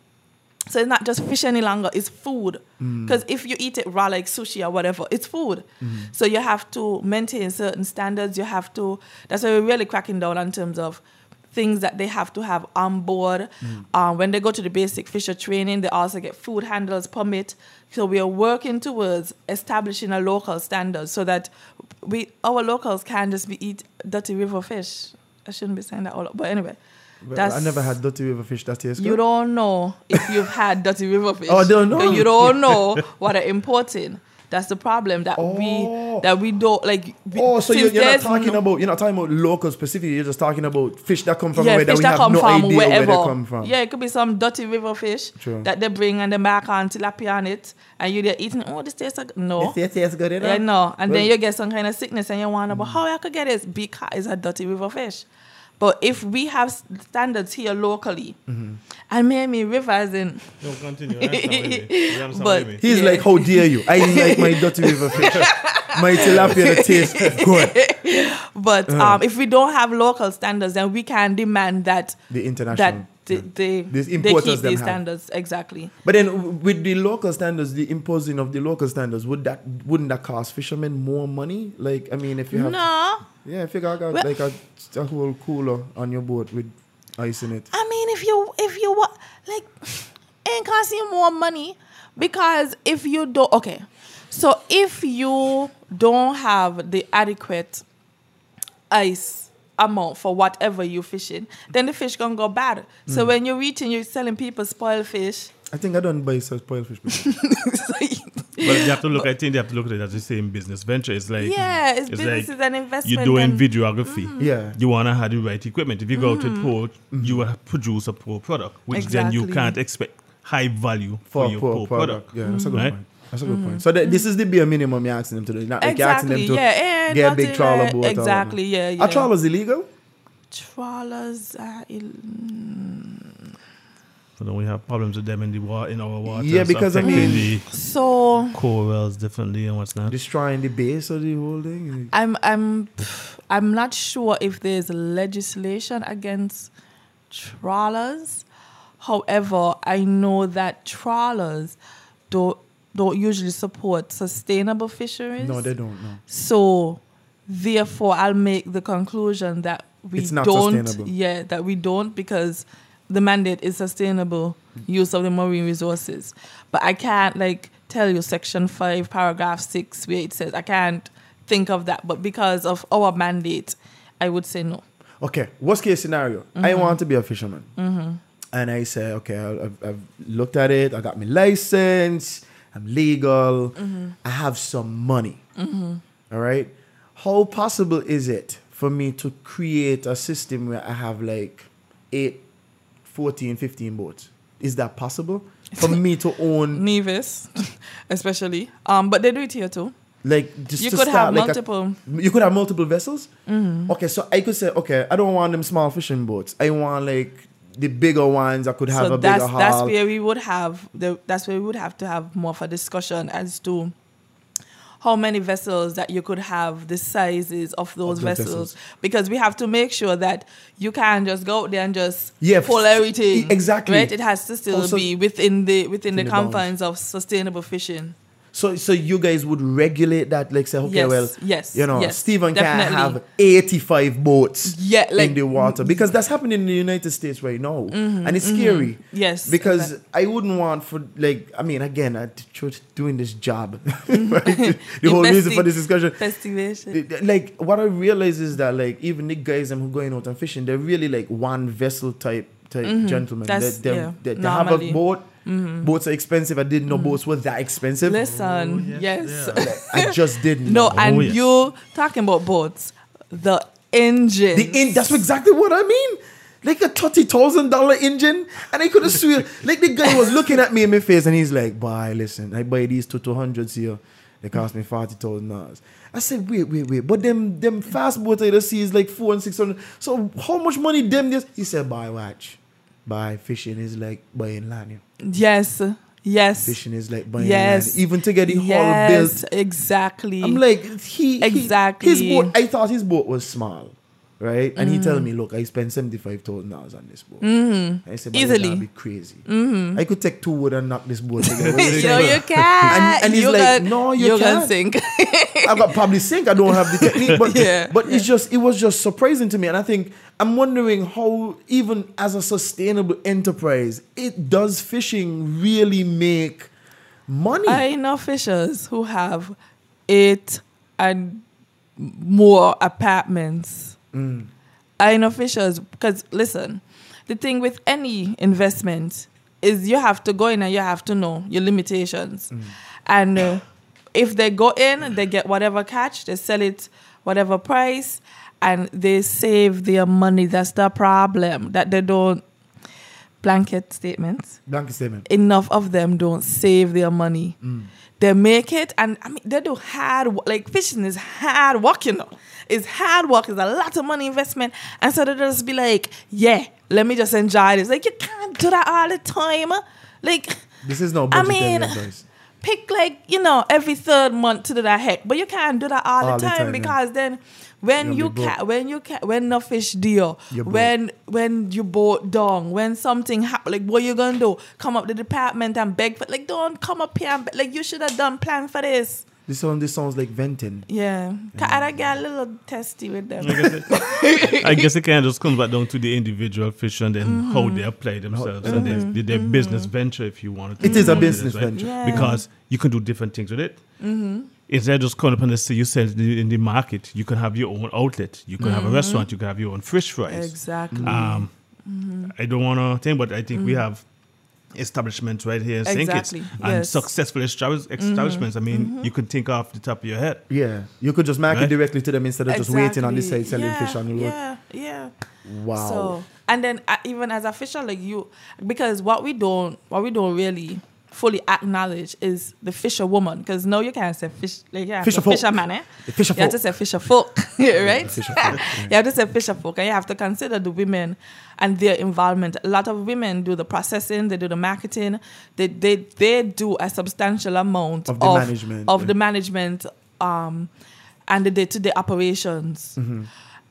so it's not just fish any longer it's food Mm. because if you eat it raw like sushi or whatever it's food so you have to maintain certain standards you have to that's why we're really cracking down in terms of things that they have to have on board um, when they go to the basic fisher training they also get food handlers permit so we are working towards establishing a local standard so that we our locals can't just be eat dirty river fish i shouldn't be saying that all but anyway Well, I never had dirty river fish that tastes you don't know if you've had dirty river fish. [LAUGHS] Oh, I don't know. You don't know what they're importing. That's the problem that Oh. we that we don't like. we- Oh, so you're, you're not talking no- about you're not talking about local specifically. You're just talking about fish that come from yeah, where that we that have come no from idea wherever. where they come from. Yeah, it could be some dirty river fish True. that they bring and they mark on tilapia on it, and you there eating. Oh, this tastes like no. It tastes good, Yeah, no, and then you get some kind of sickness, and you wonder, but how I could get this? Because it's a dirty river fish. But if we have standards here locally, Mm-hmm. and maybe rivers in No, continue. I understand what you mean. You [LAUGHS] But- what you. He's Yeah. like, how dare you? I [LAUGHS] like my dirty river fish. my tilapia that tastes good. [LAUGHS] But Uh-huh. um, if we don't have local standards, then we can demand that The international. that they, they, These they keep them these have. standards exactly. But then with the local standards, the imposing of the local standards, would that wouldn't that cost fishermen more money? Like I mean, if you have No, yeah, if you got, got Well- like a, a whole cooler on your boat with ice in it. I mean, if you if you wa- like, ain't costing you more money because if you don't okay, so if you don't have the adequate ice amount for whatever you're fishing, then the fish gonna go bad. So hmm. when you're eating, you're selling people spoiled fish. I think I don't buy such spoiled fish. before. [LAUGHS] But you have to look. I think they have to look at it as the same business venture. It's like Yeah, it's business, it's an investment You're doing and- videography. Mm. Yeah. You want to have the right equipment. If you go out to mm. port, mm-hmm. you will produce a poor product, which then you can't expect high value for for, your poor poor, product. product. Yeah, that's a good Right? point. That's a good point. Mm. So that, this is the bare minimum you're asking them to do. Not like you're asking them to Yeah, yeah, get a big nothing, trawler boat. exactly, whatever. yeah, Are yeah. trawlers illegal? Trawlers are ill- So then we have problems with them in the water, in our water. Yeah, because, I mean- the so corals differently and what's not. Destroying the base of the whole thing. I'm I'm I'm not sure if there's legislation against trawlers. However, I know that trawlers don't don't usually support sustainable fisheries. No, they don't. No. So therefore I'll make the conclusion that we It's not don't sustainable. yeah, that we don't because the mandate is sustainable use of the marine resources. But I can't like tell you section five, paragraph six, where it says I can't think of that. But because of our mandate, I would say no. Okay, worst case scenario. I Mm-hmm. want to be a fisherman. And I say, okay, I- I've, I've looked at it. I got my license. I'm legal. Mm-hmm. I have some money. All right. How possible is it for me to create a system where I have like 8, 14, 15 boats? Is that possible? For me to own, [LAUGHS] Nevis, [LAUGHS] especially. Um, but they do it here too. like, just You to could start have like multiple. Mm-hmm. you could have multiple vessels. Okay, so I could say, okay, I don't want them small fishing boats. I want like the bigger ones. I could have so a that's bigger that's where we would have the that's where we would have to have more of a discussion as to how many vessels that you could have the sizes of those those vessels. vessels. because we have to make sure that you can't just go out there and just Yeah, pull everything exactly. right it has to still Also- be within the within the, the bounds. confines of sustainable fishing So, so you guys would regulate that, like say, okay, Yes, well, yes, you know, yes, Stephen can definitely. have eighty-five boats, Yeah, like- in the water because that's happening in the United States right now, and it's scary. Mm-hmm, Yes, because exact- I wouldn't want for like, I mean, again, I t- doing this job, [LAUGHS] [LAUGHS] right? the whole reason for this discussion. Festivation. Like what I realize is that like even the guys who going out and fishing, they're really like one vessel type type gentlemen. Mm-hmm. That's- they, they, yeah, they, they have a normally. Mm-hmm. Boats are expensive. I didn't know boats were that expensive. listen yes, I just didn't. no know. and yes. you talking about boats the engine the in, that's exactly what I mean. Like a thirty thousand dollar engine, and I could have [LAUGHS] swear. Like the guy was looking at me in my face, and he's like, "Boy, listen, I buy these two two hundreds here. They cost me forty thousand dollars." I said, "Wait, wait, wait, but them them fast boats I just see is like four and six hundred. So how much money them this?" He said, "Buy watch, buy fishing is like buying land. Yes, yes. Fishing is like buying Yes. land. Even to get the hull yes, built, exactly. I'm like, he he- Exactly. his boat. I thought his boat was small, right? And he Mm. tell me, look, I spent seventy five thousand dollars on this boat. I said, Mm-hmm. Easily. Easily, be crazy. I could take two wood and knock this boat together. [LAUGHS] you you can't. [LAUGHS] And- and he's you like, gon- "No, you you're can't." sink. [LAUGHS] I got probably sink. I don't have the technique, but Yeah. but it's just it was just surprising to me, and I think I'm wondering how even as a sustainable enterprise, it does fishing really make money? I know fishers who have eight and more apartments. Mm. I know fishers because listen, the thing with any investment is you have to go in and you have to know your limitations, Mm. and uh, if they go in, they get whatever catch, they sell it whatever price, and they save their money. That's the problem that they don't blanket statements Blanket statement. enough of them don't save their money. Mm. They make it, and I mean, they do hard like fishing is hard work, you know. It's hard work. It's a lot of money investment, and so they just be like, "Yeah, let me just enjoy this." Like you can't do that all the time. Like This is no I mean, advice. pick like you know every third month to do that heck, but you can't do that all, All the the time, time, yeah. because then when you be can when you can when no fish deal, when when you bought down, when something happen, like what you gonna do? Come up the department and beg for like don't come up here and beg, like you should have done plan for this. This sound this sounds like venting. Yeah, Ca- I get a little testy with them. I guess it, [LAUGHS] I guess it kind of just comes back down to the individual fish and then Mm-hmm. how they apply themselves and their, their, their business venture, if you want to. It is a call business right? venture. Yeah. because you can do different things with it. Mm-hmm. Instead of just coming up and say you sell in the market, you can have your own outlet. You can have a Mm-hmm. restaurant. You can have your own fish fries. Exactly. Um, I don't want to think, but I think we have establishments right here in St. Kitts Mm-hmm. Exactly, and. Mm-hmm. successful establish- establishments. I mean, you can think off the top of your head. Yeah. You could just market Right. directly to them instead of just waiting on the Exactly. side selling yeah, fish on the road. Yeah, yeah. Wow. So and then uh, even as a fisher, like you, because what we don't, what we don't really fully acknowledge is the fisher woman. Because no, you can't say fish, like you have Fisher to folk. fisherman, eh? The fisher folk. You have to say fisher folk, [LAUGHS] right? Fisher folk, [LAUGHS] you have to say fisher folk, and you have to consider the women and their involvement. A lot of women do the processing, they do the marketing, they they they do a substantial amount Of the management, of yeah. the management, um, and the day to day operations. Mm-hmm.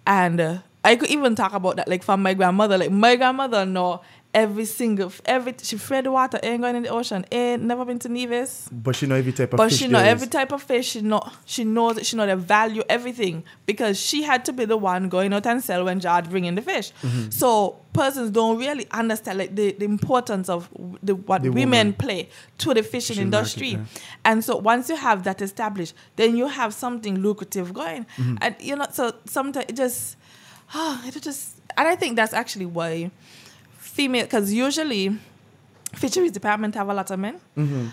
And uh, I could even talk about that, like from my grandmother. Like my grandmother know every single every she fed the water, ain't going in the ocean, ain't never been to Nevis. But she know every type of But fish she know there is. every type of fish. She know she knows. She know the value everything because she had to be the one going out and sell when Jard bring in the fish. Mm-hmm. So persons don't really understand like the, the importance of the what The women woman. play to the fishing Fishing industry. market, And so once you have that established, then you have something lucrative going. Mm-hmm. And you know, so sometimes it just, ah, [SIGHS] it just, and I think that's actually why female, because usually fisheries department have a lot of men, Mm-hmm.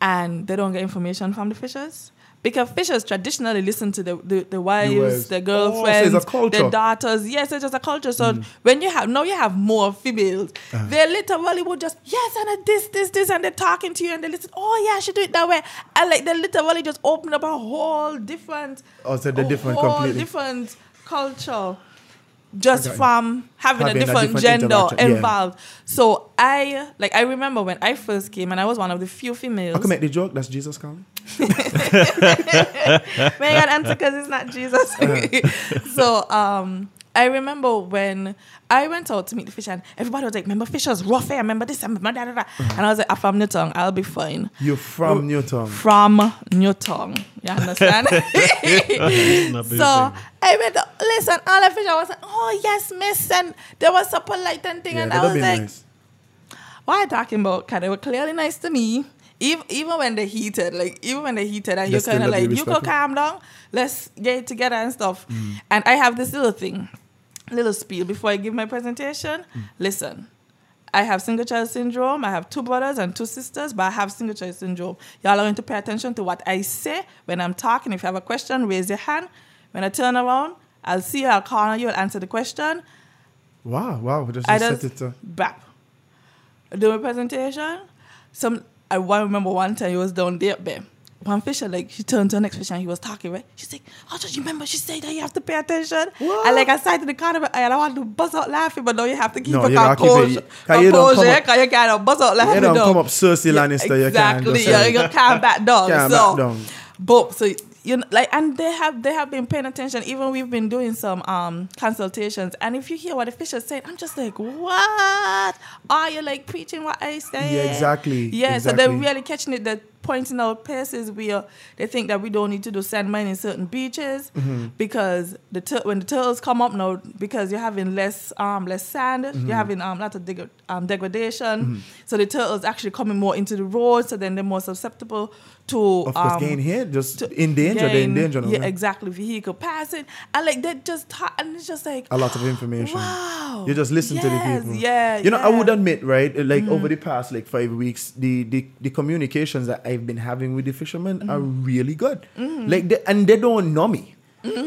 and they don't get information from the fishers. Because fishers traditionally listen to the, the, the wives, the Oh, girlfriends, it's a culture. Mm. the daughters. Yes, it's just a culture. So when you have now you have more females, Uh-huh. they literally would just yes and this, this, this, and they're talking to you and they listen. Oh yeah, I should do it that way. And like they literally just open up a whole different, Oh, so they're different whole completely. different culture. Just Okay. from having, Having a a different, different gender interaction, yeah. involved. So I like I remember when I first came and I was one of the few females. I can make the joke. That's Jesus calling. [LAUGHS] May I answer because it's not Jesus. [LAUGHS] so um, I remember when I went out to meet the fish and everybody was like, "Remember Fisher's rough? eh? Remember this? Remember that?" da, da, da." And I was like, "I'm from Newton. I'll be fine." You're from Newton. From Newton, you understand? [LAUGHS] [LAUGHS] So. I went. to- Listen, all the fish. I was like, "Oh yes, miss," and there was a polite and thing, Yeah, and I was like, nice. what are you talking about? Cause they were clearly nice to me. Even, even when they heated, like even when they heated, and you're kind of love like, you go calm down, let's get together and stuff. And I have this little thing, little spiel before I give my presentation. Listen, I have single child syndrome. I have two brothers and two sisters, but I have single child syndrome. Y'all are going to pay attention to what I say when I'm talking. If you have a question, raise your hand. When I turn around, I'll see you, I'll call on you, I'll answer the question. Wow, wow. Just I set it. Uh, bap. Do my presentation. Some I remember one time he was down there, babe. One fisher, like she turned to the next fisher and he was talking, right? She's like, Oh, just you remember she said that you have to pay attention. And like I sat in the corner and I want to buzz out laughing, but no, you have to keep No, a you composure. 'cause you don't come Composure, up- you can't buzz out laughing. you don't come up Cersei Lannister. You can't Exactly. just, Yeah, uh, you can't back down. Can't so, back down. But so you know, like, and they have they have been paying attention. Even we've been doing some um consultations, and if you hear what the fisher said, I'm just like, what? Are you like preaching what I say? Yeah, exactly, Yeah, so they're really catching it. They're pointing out places where they think that we don't need to do sand mining in certain beaches Mm-hmm. because the tur- when the turtles come up now, because you're having less um less sand, Mm-hmm. you're having um lots of deg- um, degradation. So the turtles actually coming more into the road, so then they're more susceptible to Of course, um, getting hit, just to in danger. They're in gain- danger. Yeah, exactly. Vehicle passing, and like they just ta- and it's just like A lot of information. Wow. You just listen to the people. Yeah, You know, I yeah. Mm-hmm. would admit, right? Like over the past like five weeks, the the, the communications that I've been having with the fishermen are Mm-hmm. really good. Like, they, and they don't know me.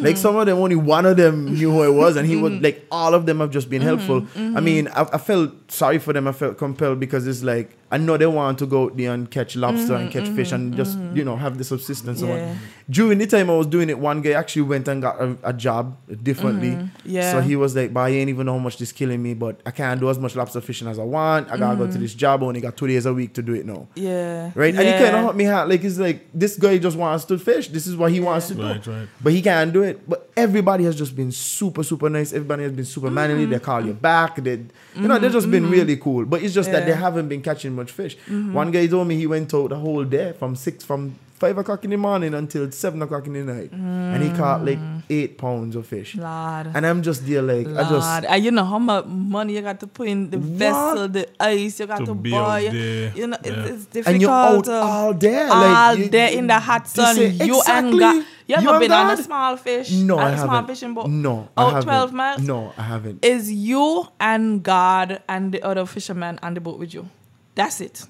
Like some of them, only one of them knew who I was, and he was Mm-hmm. like, all of them have just been helpful. I mean, I, I felt sorry for them. I felt compelled because it's like I know they want to go out there and catch lobster and mm, catch fish mm, and just mm. you know have the subsistence. and so on. Mm-hmm, Yeah. During the time I was doing it, one guy actually went and got a, a job differently. Mm-hmm. Yeah. So he was like, "But I ain't even know how much this killing me, but I can't do as much lobster fishing as I want. I gotta go to this job. I only got two days a week to do it now." Yeah. Right, and he Yeah. kind of hurt me out. Like it's like this guy just wants to fish. This is what he wants to do, Right, right. but he can't do it. But everybody has just been super, super nice. Everybody has been super manly. They mm-hmm. call you back. They, you know, they've just been mm-hmm. really cool. But it's just that they haven't been catching much fish. Mm-hmm. One guy told me he went out the whole day from six from five o'clock in the morning until seven o'clock in the night, and he caught like mm. eight pounds of fish. Lord. And I'm just there like I just and you know how much money you got to put in the vessel, the ice you got To to, be buy. out there, You know, yeah. it's, it's difficult. and you're out to- all day, all like you- day in the hot you sun. say, You and exactly. God. You ever and been on a small fish? No, on I a small haven't. fishing boat? No, I out haven't. twelve miles. No, I haven't. Is you and God and the other fisherman on the boat with you? That's it.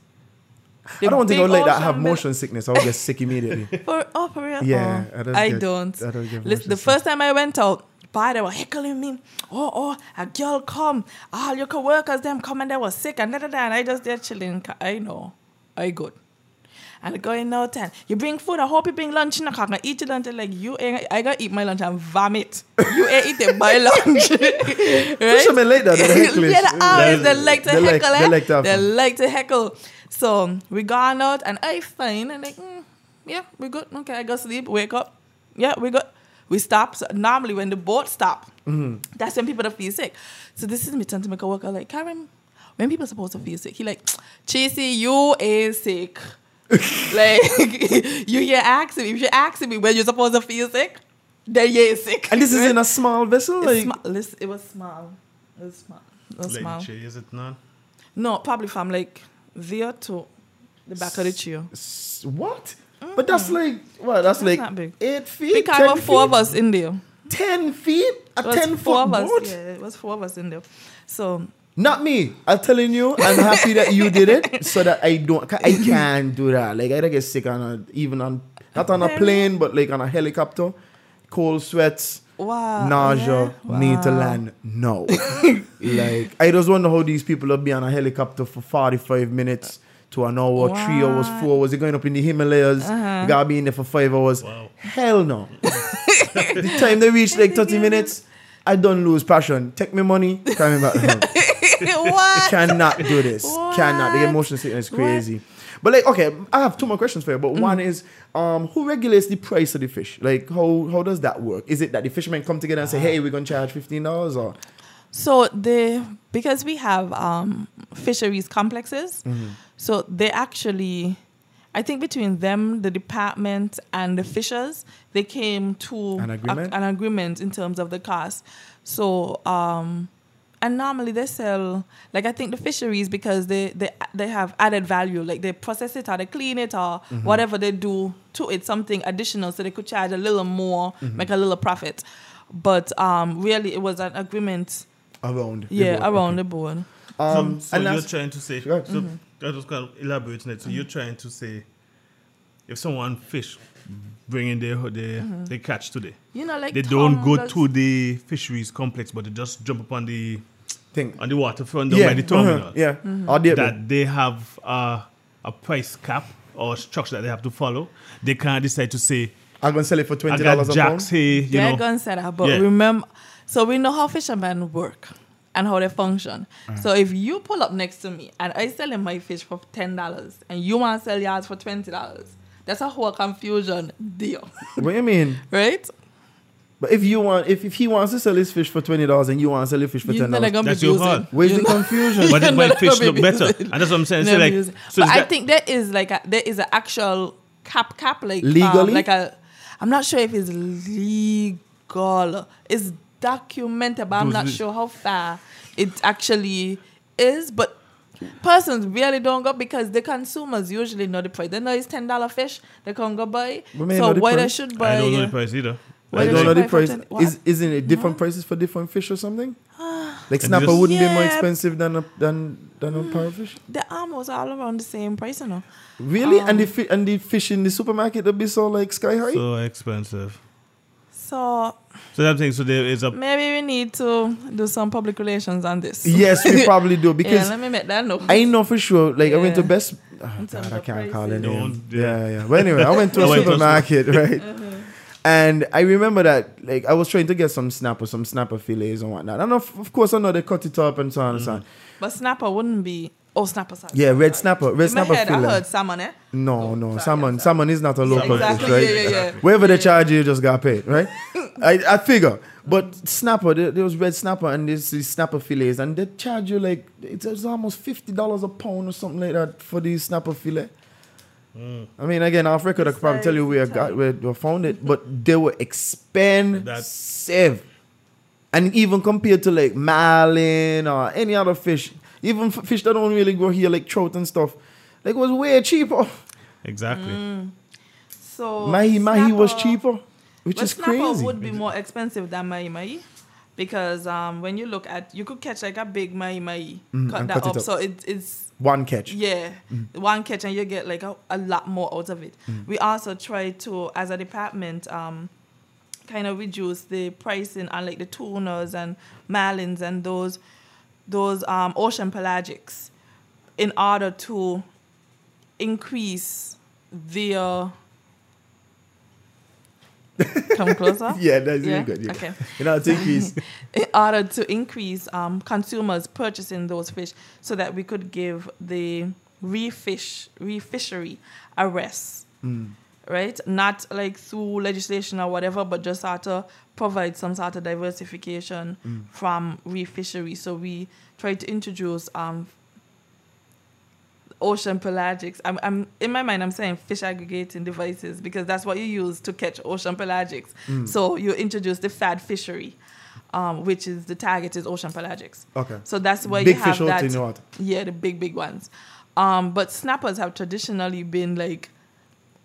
The I don't think I big would like that. I have motion sickness. I'll get sick immediately. [LAUGHS] For, oh, for real? Yeah, Oh, I don't I get- don't. I don't Listen, the first time I went out, boy, they were heckling me. Oh, oh, a girl come. All your co-workers, them come and they were sick and da, da, da. And I just there chilling. I know. I good. And going out and you bring food. I hope you bring lunch in the car. I eat your lunch. Like, you ain't, I gotta eat my lunch and vomit. You ain't eating my lunch. [LAUGHS] right? Fishermen like that. They're hecklish. [LAUGHS] yeah, they always they like to They like- heckle. they eh? like to They fun. like to heckle. So we gone out and I fine and like, mm, yeah, we good. Okay, I go sleep, wake up. Yeah, we good. We stop. So normally when the boat stop, Mm-hmm. that's when people that feel sick. So this is me trying to make a worker like Karen. When people supposed to feel sick, he like, Chasey, you is sick. [LAUGHS] like you here asking me. If you're asking me when you're supposed to feel sick, then you're sick. And this is in a small vessel. It's Like, sma- listen, it was small. It was small. It was small. Like, is it not? No, probably from like there to the back of the chair. s- what? But that's like what? That's, like big. eight feet. Because 10 there were four feet, of us in there. Ten feet. A It was ten four foot of us. boat. Yeah, it was four of us in there. So Not me. I'm telling you. I'm happy that you did it, so that I don't. I can't do that. Like I don't get sick on a even on not on a plane, but like on a helicopter. Cold sweats. wow. nausea, yeah, need to land. No. [LAUGHS] like, I just wonder how these people will be on a helicopter for 45 minutes to an hour, three hours, four hours. They're going up in the Himalayas. Uh-huh. You gotta be in there for five hours. Wow. Hell no. the time they reach like 30 [LAUGHS] minutes, I don't lose passion. Take me money, carry me back home. [LAUGHS] [LAUGHS] [LAUGHS] what? Cannot do this. Cannot. The What? emotion sickness is crazy. But like, okay, I have two more questions for you. Mm. But one is, um, who regulates the price of the fish? Like, how how does that work? Is it that the fishermen come together and say, "Hey, we're gonna charge fifteen dollars," or So the because we have um, fisheries complexes, Mm-hmm. so they actually, I think between them, the department and the fishers, they came to An a- agreement? an agreement in terms of the cost. So um, and normally they sell like I think the fisheries because they they they have added value like they process it or they clean it or Mm-hmm. whatever they do to it something additional so they could charge a little more Mm-hmm. make a little profit but um really it was an agreement around? the yeah board? around Okay. the board Um, so and you're trying to say, Go ahead. so Mm-hmm. I just kind of elaborate on it. So you're trying to say, if someone fish, bring in their, their, Mm-hmm. they catch today, you know like they don't go tumblers- to the fisheries complex, but they just jump up on the thing. on the waterfront down Yeah, by the terminal. uh-huh, yeah. Mm-hmm. Or the- That they have uh, a price cap or structure that they have to follow. They can't decide to say, I'm gonna sell it for twenty dollars a jacks pound. here, you they're know. gonna say that but Yeah. remember so we know how fishermen work and how they function so if you pull up next to me and I selling my fish for ten dollars and you want to sell yours for twenty dollars that's a whole confusion deal What do you mean? [LAUGHS] right But if you want, if, if he wants to sell his fish for twenty dollars and you want to sell your fish for ten dollars, gonna That's be your using. fault. where's You're the not- confusion? But it You're might not fish gonna look be better. using- And that's what I'm saying. So like, so but I that- think there is like a, there is an actual cap cap like um, Legally? like a I'm not sure if it's legal. It's documented, but I'm not sure how far it actually is. But persons really don't go because the consumers usually know the price. They know it's ten dollar fish. They can't go buy. We So know the why they should buy? I don't know the price either. Why I they don't know the buy price. 10 what? Is isn't it different prices for different fish or something? Ah. Like snapper just- wouldn't be more expensive than a than than a hmm. parrotfish. They're almost all around the same price, you know. Really? Um, and the um, fi- and the fish in the supermarket would be so like sky high. So expensive. So So I'm saying so there is a maybe we need to do some public relations on this. Yes, we [LAUGHS] probably do yeah, because let me make that note. I know for sure. Like I went to Best. Oh, God, I can't call pricing. it Yeah, yeah. yeah. But anyway, I went to [LAUGHS] I a went to a supermarket, right? Uh-huh. And I remember that, like, I was trying to get some snapper, some snapper fillets and whatnot. And of, of course, I know they cut it up and so on and so on. But snapper wouldn't be. Oh, snapper. Sorry. Yeah, red snapper, red In snapper head, I heard salmon, eh? No, no, sorry, salmon, yeah, salmon is not a local exactly, fish, right? yeah, yeah, yeah. Wherever they charge you, you just got paid, right? [LAUGHS] I, I figure. But snapper, there, there was red snapper and there's these snapper fillets, and they charge you like it's, it's almost fifty dollars a pound or something like that for these snapper fillet. I mean, again, off record, I could probably tell you where I got where I found it, but they were expensive. And even compared to like marlin or any other fish, even f- fish that don't really grow here, like trout and stuff, like it was way cheaper. exactly. Mm. So Mahi mahi was cheaper, which But is snapper crazy. would be more expensive than mahi mahi. Because um, when you look at, you could catch like a big mahi mahi, Mm, cut that cut up, up. so it, it's One catch. yeah, one catch and you get like a, a lot more out of it. We also try to, as a department, um, kind of reduce the pricing on like the tunas and marlins and those those um, ocean pelagics in order to increase their come closer [LAUGHS] Yeah, that's Yeah? really good. Yeah. Okay. You know, to increase. [LAUGHS] in order to increase um, consumers purchasing those fish so that we could give the refish reef fishery a rest right not like through legislation or whatever but just sort of provide some sort of diversification from reef fishery so we try to introduce um, ocean pelagics. I'm, I'm in my mind. I'm saying fish aggregating devices because that's what you use to catch ocean pelagics. So you introduce the fad fishery, um, which is the target is ocean pelagics. Okay. So that's where Big you have fish that. in water. Yeah, the big big ones. Um, but snappers have traditionally been like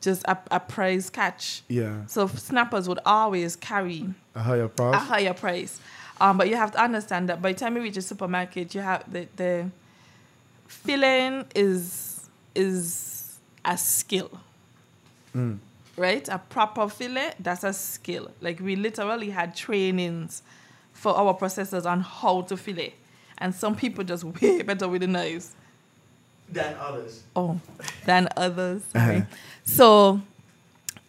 just a, a prize catch. Yeah. So snappers would always carry A higher price. a higher price. Um, but you have to understand that by the time you reach a supermarket, you have the, the filling is is a skill. Right? A proper fillet, that's a skill. Like we literally had trainings for our processors on how to fillet. And some people just [LAUGHS] way better with the knives. Than others. Oh, than others. Sorry. So,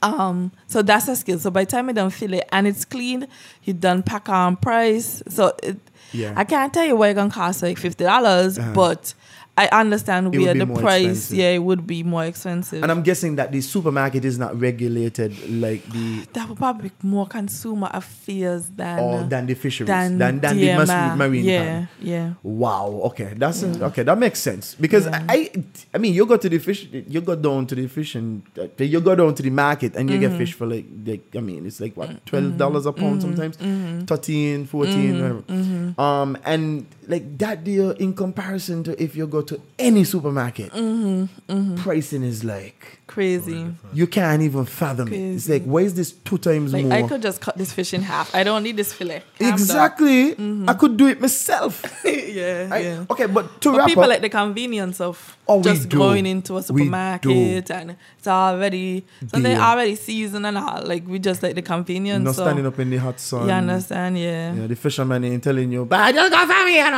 um, so that's a skill. So by the time you done fill it and it's clean, you done pack on price. So it, Yeah. I can't tell you why it gonna cost like fifty dollars, Uh-huh. but I understand where the price. expensive. Yeah, it would be more expensive. And I'm guessing that the supermarket is not regulated like the that would probably be more consumer affairs than or than the fisheries than, than than the mas- marine. Yeah, yeah. Wow. Okay, that's okay. That makes sense because I, I mean, you go to the fish, you go down to the fish and uh, you go down to the market and you get mm-hmm. fish for like, like I mean, it's like what mm-hmm. twelve dollars a pound mm-hmm. sometimes, 13 14 whatever. Um, and like that deal in comparison to if you go to any supermarket, mm-hmm, mm-hmm. pricing is like Crazy. you can't even fathom it. It's like why is this two times Like more? I could just cut this fish in half. I don't need this fillet. Calm down. exactly. Mm-hmm. I could do it myself. [LAUGHS] yeah, I- yeah. Okay, but to But wrap people up, like the convenience of Oh, just going into a supermarket and it's already something Deal. already seasoned and all. Like we just like the convenience. not so standing up in the hot sun. You understand? Yeah. Yeah, the fisherman ain't telling you, but I just got for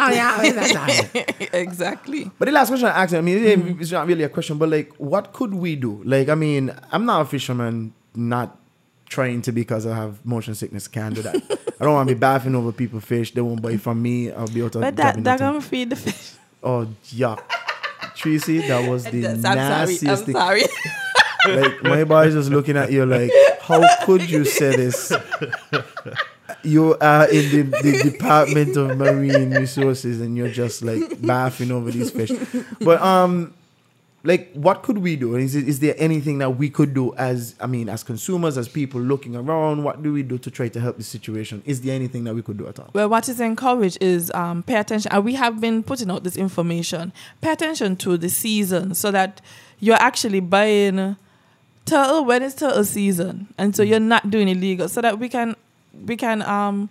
me and all that. exactly. But the last question I asked, I mean, it Mm-hmm. it's not really a question, but like, what could we do? Like, I mean, I'm not a fisherman, not trying to because I have motion sickness, can't do that. [LAUGHS] I don't want to be bathing over people fish. They won't buy from me. I'll be out of But that grabbing that nothing. gonna feed the fish. Oh, yuck. Tracy, that was the [LAUGHS] I'm sorry. nastiest I'm thing. sorry. Like, my body's just looking at you like, how could you say this? [LAUGHS] You are in the, the Department of Marine Resources and you're just like [LAUGHS] bathing over these fish. But um like what could we do? Is it, is there anything that we could do as I mean as consumers, as people looking around? What do we do to try to help the situation? Is there anything that we could do at all? Well, what is encouraged is um, pay attention. And we have been putting out this information. Pay attention to the season so that you're actually buying turtle when it's turtle season, and so you're not doing illegal. So that we can we can um,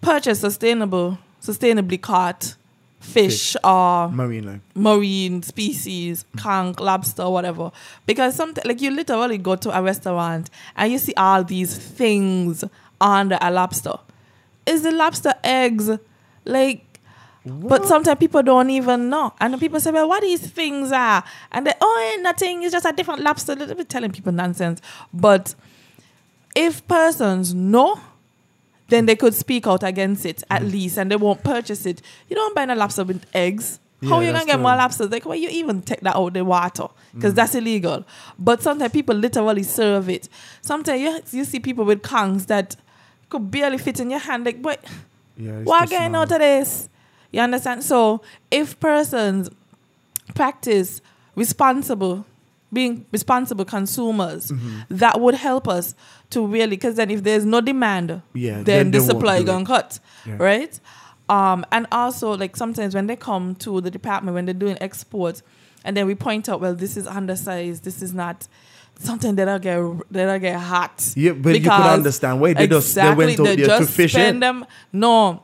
purchase sustainable, sustainably caught fish or Marine life. marine species, conch, lobster, whatever. Because something like you literally go to a restaurant and you see all these things under a lobster. Is the lobster eggs like? But sometimes people don't even know, and people say, "Well, what these things are?" And they, "Oh, ain't nothing. It's just a different lobster." Little bit telling people nonsense. But if persons know, then they could speak out against it at mm. least, and they won't purchase it. You don't buy a lobster with eggs. How Yeah, you gonna get more lobsters? Like, why you even take that out the water? Because mm. that's illegal. But sometimes people literally serve it. Sometimes you, you see people with conchs that could barely fit in your hand. Like, what? Yeah, too going small. out of this? You understand? So if persons practice responsible, being responsible consumers, Mm-hmm. that would help us to really. Because then, if there's no demand, Yeah, then, then the supply gonna cut, Yeah. right? Um, and also, like sometimes when they come to the department when they're doing exports, and then we point out, well, this is undersized, this is not. Something that I get that I get hot. Yeah, but you could understand why they just- they went out they there to fish spend it. them. No,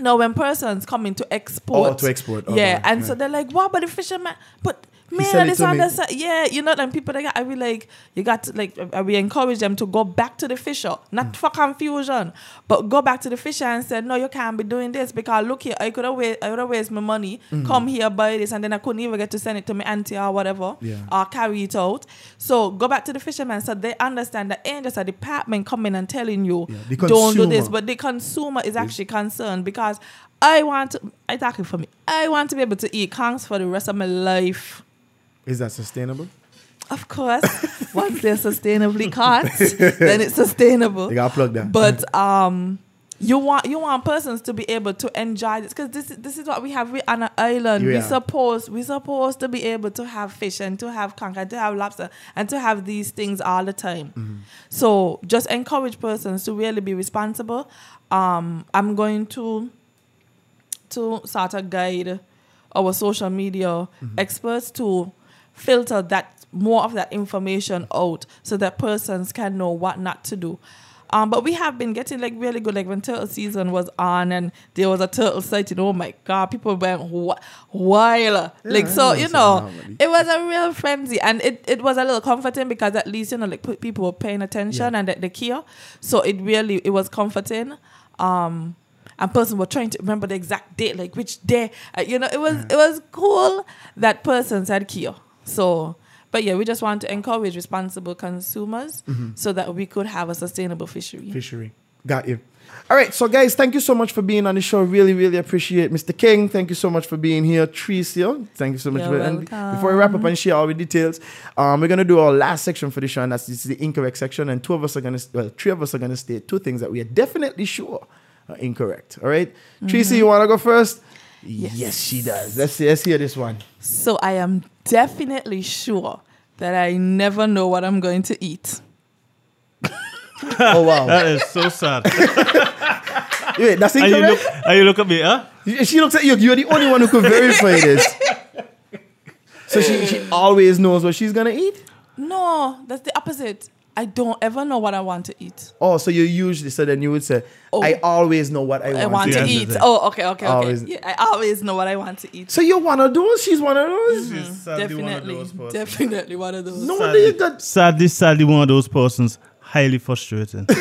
no. When persons coming to export, Oh, to export, yeah, and yeah. so they're like, "What about the fisherman?" But man, it it's to me. undersized. Yeah, you know, and people like I be like, you got to like, we encourage them to go back to the fisher, not Mm. for confusion, but go back to the fisher and say, no, you can't be doing this because look here, I could have I would have wasted my money, Mm. come here buy this, and then I couldn't even get to send it to my auntie or whatever, Yeah. or carry it out. So go back to the fisherman so they understand that ain't just a department coming and telling you Yeah, don't do this, but the consumer is actually concerned because I want to. I talking for me. I want to be able to eat conchs for the rest of my life. Is that sustainable? Of course, [LAUGHS] once they're sustainably caught, then it's sustainable. You gotta plug that. But um, you want you want persons to be able to enjoy this because this is this is what we have we on an island. We Yeah. supposed we supposed to be able to have fish and to have conch and to have lobster and to have these things all the time. Mm-hmm. So just encourage persons to really be responsible. Um, I'm going to to sort of guide our social media experts to filter that more of that information out so that persons can know what not to do. Um, but we have been getting like really good. Like when turtle season was on and there was a turtle sighting. Oh my god, people went wi- wild. like so, you know, it was a real frenzy, and it, it was a little comforting because at least you know like people were paying attention Yeah. and they, they care. So it really it was comforting. Um, and person were trying to remember the exact date, like which day. Uh, you know, it was it was cool that persons had care. So, but yeah, we just want to encourage responsible consumers so that we could have a sustainable fishery. Fishery. Got you. All right, so guys, thank you so much for being on the show. Really, really appreciate Mr. King. Thank you so much for being here. Tricia, thank you so much You're for and. Before we wrap up and share all the details, um, we're gonna do our last section for the show, and that's this is the incorrect section. And two of us are gonna, well, three of us are gonna state two things that we are definitely sure are incorrect. All right, Tracy, you wanna go first? Yes. she does. Let's see, let's hear this one. So I am definitely sure that I never know what I'm going to eat. Oh wow, That is so sad. [LAUGHS] Wait, that's and you look, incorrect. and you look at me, huh? She looks at you. You're the only one who could verify this. So she, she always knows what she's gonna eat. No, that's the opposite. I don't ever know what I want to eat. Oh, so you usually so then you would say, Oh. I always know what I want, to eat. I want to to eat. eat. yes, yes. Oh, okay, okay, okay. Yeah, I always know what I want to eat. So you're one of those. She's one of those. Definitely, definitely one of those. No wonder you got. Sadly, sadly, one of those persons highly frustrating. [LAUGHS]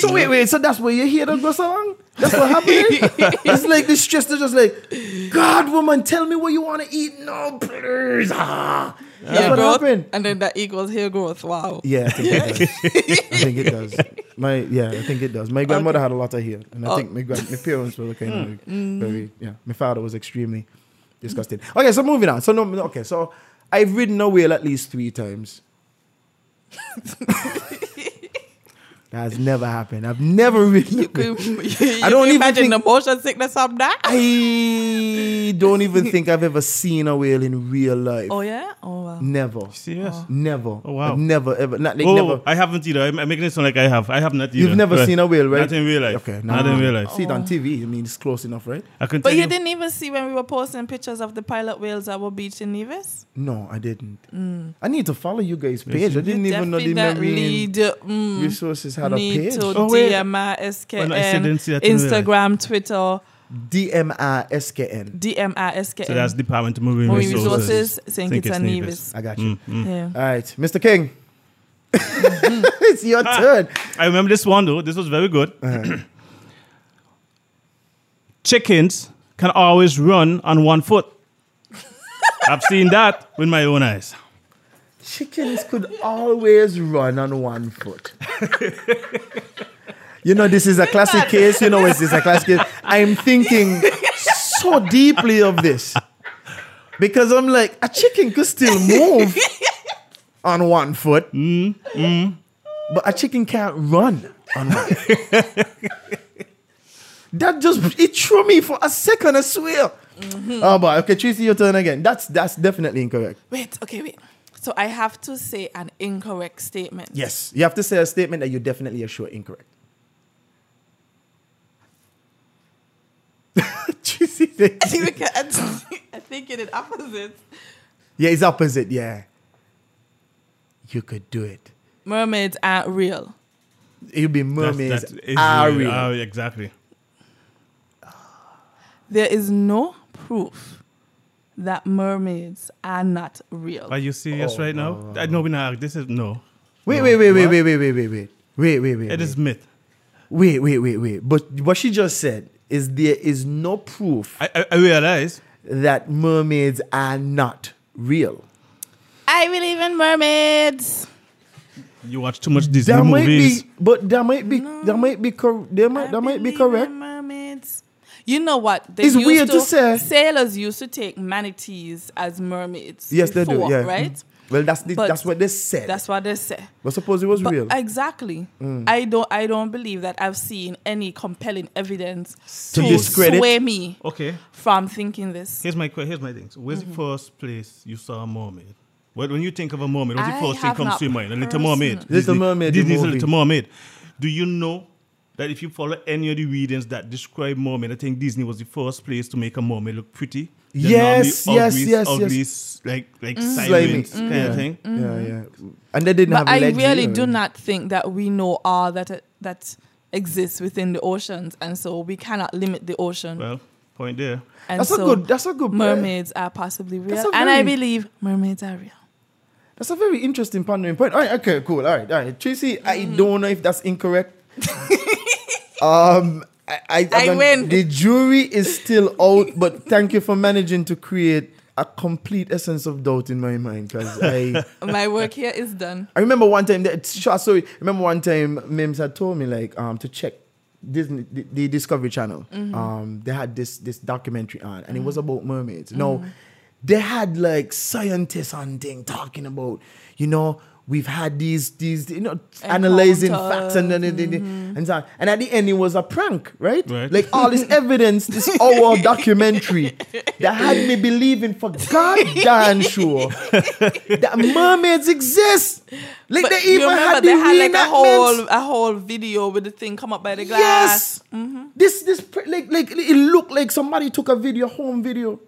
So wait, wait. So that's where you hear that go along. That's what happening. [LAUGHS] it's like the stress. They're just like, God, woman, tell me what you want to eat. No, please. Ah. That's what growth, happened. and then that equals hair growth. Wow. Yeah, I think it does. [LAUGHS] I think it does. My yeah, I think it does. My grandmother had a lot of hair, and I Oh. think my grand, my parents were kind of mm. like very yeah. My father was extremely disgusting. Okay, so moving on. So no, no, okay, so I've ridden a whale at least three times. [LAUGHS] That's never happened. I've never ridden. a whale. I don't even imagine think- the motion sickness of that. I don't even think I've ever seen a whale in real life. Oh yeah. Oh wow. Never. Serious? Never. Oh, wow. I've never ever. Not like oh, never. I haven't either. I'm I'm making it sound like I have. I have not either. You've never Right. seen a whale, right? Not in real life. Okay, no, not no. in real life. See it on TV. I mean, it's close enough, right? I can But you you. didn't even see when we were posting pictures of the pilot whales at our beach in Nevis. No, I didn't. I need to follow you guys' page. I didn't even know the Definitely marine mm, resources had a need page. to Oh, wait. DM us, no, I still didn't see that in real life. Instagram, Twitter, D-M-I-S-K-N. D-M-I-S-K-N. So that's Department of Marine, Marine Resources, Resources, St. Kitts and Nevis. I got you. Mm, mm. Yeah. All right, Mr. King. [LAUGHS] it's your turn. I remember this one though. This was very good. [CLEARS THROAT] Chickens can always run on one foot. [LAUGHS] I've seen that with my own eyes. Chickens could always run on one foot. you know, this is a classic case. You know, this is a classic case. I'm thinking so deeply of this because I'm like, a chicken could still move on one foot, but a chicken can't run on one. that just it threw me for a second. I swear. Mm-hmm. Oh, boy. Okay, Tracy, your turn again. That's that's definitely incorrect. Wait, okay, wait. So I have to say an incorrect statement. Yes, you have to say a statement that you definitely are sure incorrect. [LAUGHS] Tracy, Because I think it is opposite. yeah, it's opposite. Yeah, you could do it. Mermaids aren't real. It'll be mermaids that is are real. real. Ah, exactly. There is no proof that mermaids are not real. Are you serious oh, right now? I know uh, we not. This is no. Wait, No. wait, wait, wait, wait, wait, wait, wait, wait, wait, wait, wait. It is myth. Wait, wait, wait, wait. But what she just said is there is no proof I, I, I realize. that mermaids are not real. I believe in mermaids. You watch too much Disney That might movies. be, but that might be, that might be, cor- there might, I that might be correct. mermaids. You know what? They It's used weird to say. Sailors used to take manatees as mermaids. Yes, they do. Yeah, Right. Well, that's the, that's what they said. That's what they say. but suppose it was But real. exactly. Mm. I don't. I don't believe that I've seen any compelling evidence To to, discredit? sway me Okay. from thinking this. Here's my que- here's my thing. So where's Mm-hmm. the first place you saw a mermaid? What when you think of a mermaid, what's the first thing have comes to your mind? A little mermaid. personally- Little Mermaid, the Disney's a little mermaid. Do you know that if you follow any of the readings that describe mermaid, I think Disney was the first place to make a mermaid look pretty. They're Yes, normally yes, ugly, yes, ugly, yes. s- like like mm. Slimy. sirens kind Yeah. of thing. Mm. Yeah, yeah. And they didn't But have I legs really either. do not think that we know all that uh, that exists within the oceans, and so we cannot limit the ocean. Well, point there. and That's a good- that's a good point. Mermaids are possibly real, That's and I believe mermaids are real. That's a very interesting pondering point. All right, okay, cool. All right, all right. Tracy, I mm-hmm. don't know if that's incorrect. [LAUGHS] um, I, I, I don't- win. The jury is still out, but thank you for managing to create a complete essence of doubt in my mind because I. [LAUGHS] My work here is done. I remember one time that short story. Remember one time Mims had told me like um to check Disney the, the Discovery Channel. Mhm. Um they had this this documentary on and it was Mhm. about mermaids. No, they had like scientists on thing talking about, you know, we've had these these you know analyzing facts and then Encounters, mm-hmm. and so. And at the end it was a prank, right? Right. Like all this [LAUGHS] evidence, this hour documentary that had me [LAUGHS] believing for goddamn sure that mermaids exist. Like But they even remember had the they had like a whole a whole video with the thing come up by the glass. Yes. Mm-hmm. This this like like it looked like somebody took a video, home video,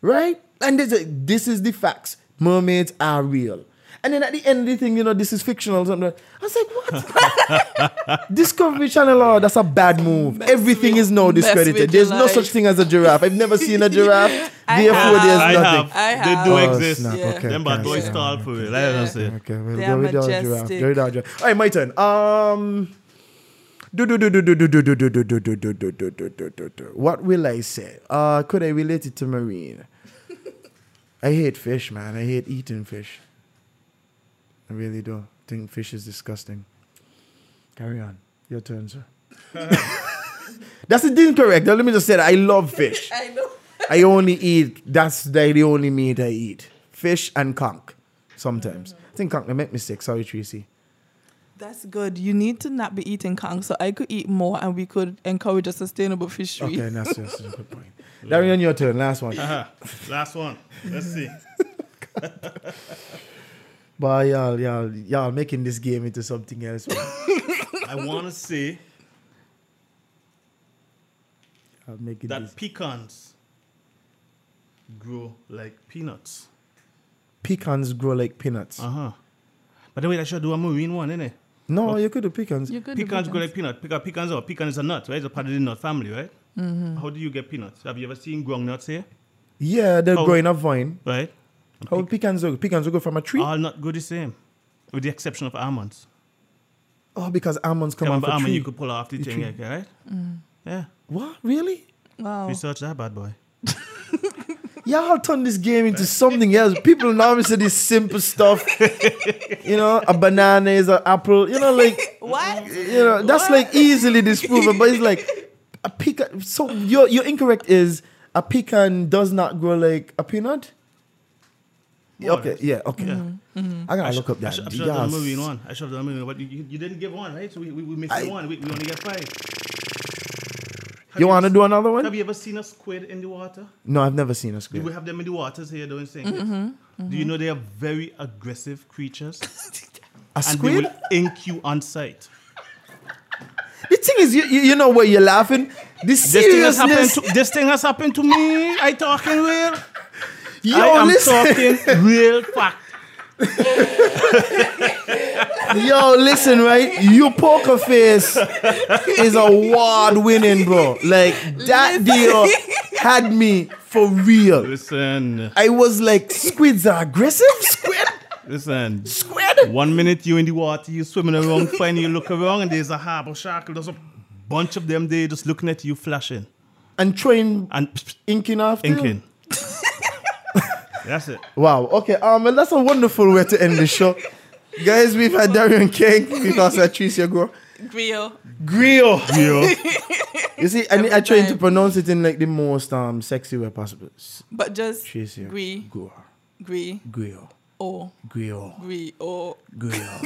right? And there's a, this is the facts. Mermaids are real. And then at the end of the thing, you know, this is fictional. Something. I was like, what? Discovery Channel, oh, that's a bad move. Mess Everything with, is now discredited. There's no life. such thing as a giraffe. I've never seen a giraffe. Therefore, have, there's I nothing. Have. I have. They do oh, exist. Yeah. Okay, Them bad boys stall for it. Let yeah. Okay, we'll they go without giraffe. Go giraffe. All right, my turn. Um, what will I say? Uh, could I relate it to marine? I hate fish, man. I hate eating fish. I really do. think fish is disgusting. Carry on. Your turn, sir. [LAUGHS] That's incorrect. Let me just say that I love fish. [LAUGHS] I know. [LAUGHS] I only eat. That's the, the only meat I eat. Fish and conch. Sometimes. I think conch. I make mistake. Sorry, Tracy. That's good. You need to not be eating conch, so I could eat more, and we could encourage a sustainable fishery. Okay, that's, that's a good point. Darian, your turn. Last one. Uh-huh. Last one. Let's see. But y'all, y'all, y'all making this game into something else. [LAUGHS] I want to say Y'all making that this. pecans grow like peanuts. Pecans grow like peanuts. Uh huh. But then wait, I should do a marine one, innit? No, you could do pecans. You could do Pecans go pecans. Grow like peanut. Pecan, pecans are pecan is a nut, right? It's a part of the nut family, right? Mm-hmm. How do you get peanuts? Have you ever seen ground nuts here? Yeah, they're Oh. growing a vine. Right? How pecans go? Pecans will go from a tree. All not go the same, with the exception of almonds. oh, because almonds come Come off on, a almond tree. you could pull off the The thing, tree. like, right? Mm. Yeah. What? Really? Wow. Research that bad boy. [LAUGHS] Y'all turn this game into something else. People normally say this simple stuff. you know, a banana is an apple. You know, like [LAUGHS] What? you know, that's like easily disproven. But it's like a pecan. So your your incorrect is a pecan does not grow like a peanut. Yeah, Okay, yeah, okay. Mm-hmm. I gotta sh- look up I that. should, I should have done Yes. a movie in one. I should have done a movie, but you, you, you didn't give one, right? So we, we, we missed I- one. We, we only get five. Have You want to do another one? Have you ever seen a squid in the water? No, I've never seen a squid. Do squid. we have them in the waters here doing things? Mm-hmm. Do you know they are very aggressive creatures? [LAUGHS] A squid? and they will ink you on sight. The thing is, you, you, you know where you're laughing. The This thing, has happened to, this thing has happened to me. I talking real. Yo, I am listen. talking [LAUGHS] real fact. Yo, listen, right? You poker face is award winning, bro. Like that deal had me for real. Listen, I was like, squids are aggressive. Squid, listen. squid. One minute you in the water, you swimming around, finally you look around, and there's a harbor shark. There's a bunch of them there just looking at you, flashing And throwing and inking after. you? inking. That's it. Wow. Okay. Um, and that's a wonderful way to end the show, guys. We've had Darian King. We've also had Tricia Gore. Grill. Grio. Yeah. You see, I, Every I trying to pronounce it in like the most um sexy way possible. But just Tricia Gri. Gore. Gri. Grio. Grio. Gri. Grio.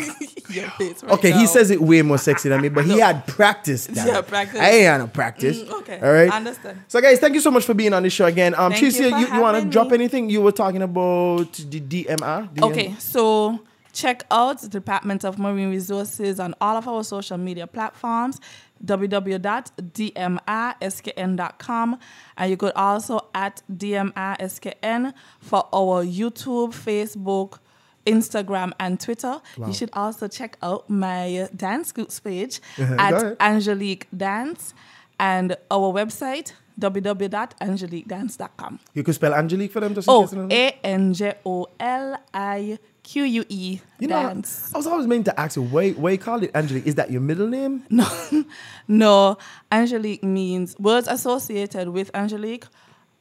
Your face right Okay, he says it way more sexy than me, but he [LAUGHS] had practice. That. Yeah, practice. I ain't had no practice. Mm, okay, All right. I understand. So, guys, thank you so much for being on the show again. Um, Thank you you, you want to drop anything? You were talking about the DMR. DM? Okay, so check out the Department of Marine Resources on all of our social media platforms www.dmrskn.com and you could also at dmrskn for our YouTube, Facebook, Instagram and Twitter. Wow. You should also check out my dance groups page [LAUGHS] at. Anjolique Dance and our website www.anjoliquedance.com. You could spell Anjolique for them just in Oh, case. they don't know. A N J O L I Q U E You know, dance. I was always meant to ask you, why, why you call it Anjolique? Is that your middle name? [LAUGHS] No, no. Anjolique means words associated with Anjolique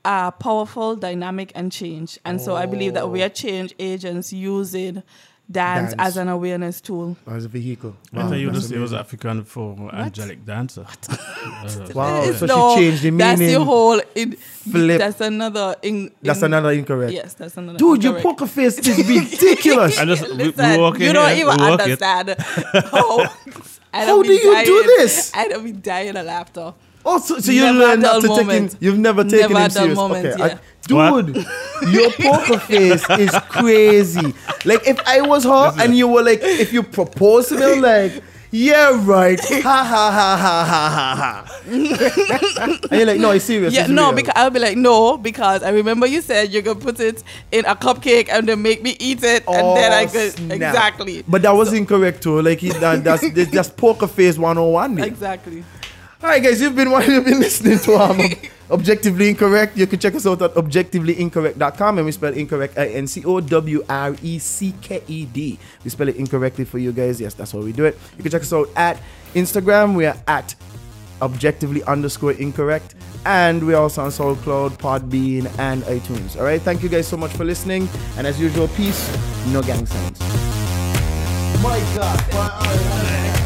are powerful, dynamic, and change. And so I believe that we are oh. change agents using dance, Dance. as an awareness tool. As a vehicle? I thought you that's just say it was. African for angelic dancer. [LAUGHS] Uh, Wow, It's so no, she changed the meaning. That's the whole. In, Flip. That's another. In, That's another incorrect. Yes, that's another. Dude, your poker face is [LAUGHS] ridiculous. I just we, we Listen, walk in you don't here, even we walk it. understand [LAUGHS] how. How do you do this? I'd be dying of laughter. Oh, so, so you Never learned not to take him. You've never taken Never him serious. moment, okay, yeah. What? dude, your poker face is crazy. Like if I was her and you were like, if you proposed to me, like, yeah, right, ha ha ha ha ha ha ha. and you're like, no, it's serious. Yeah, it's no, real. because I'll be like, no, because I remember you said you're gonna put it in a cupcake and then make me eat it, and oh, then I Oh, could snap. exactly, But that was incorrect too. Like he, that, that's [LAUGHS] that's poker face 101. there. exactly. All right, guys, you've been [LAUGHS] you've been listening to um, Objectively Incorrect. You can check us out at objectivelyincorrect.com and we spell incorrect I N C O W R E C K E D. We spell it incorrectly for you guys. Yes, that's how we do it. You can check us out at Instagram. We are at objectively underscore incorrect. And we're also on SoundCloud, Podbean, and iTunes. All right, thank you guys so much for listening. And as usual, peace, no gang signs. My God.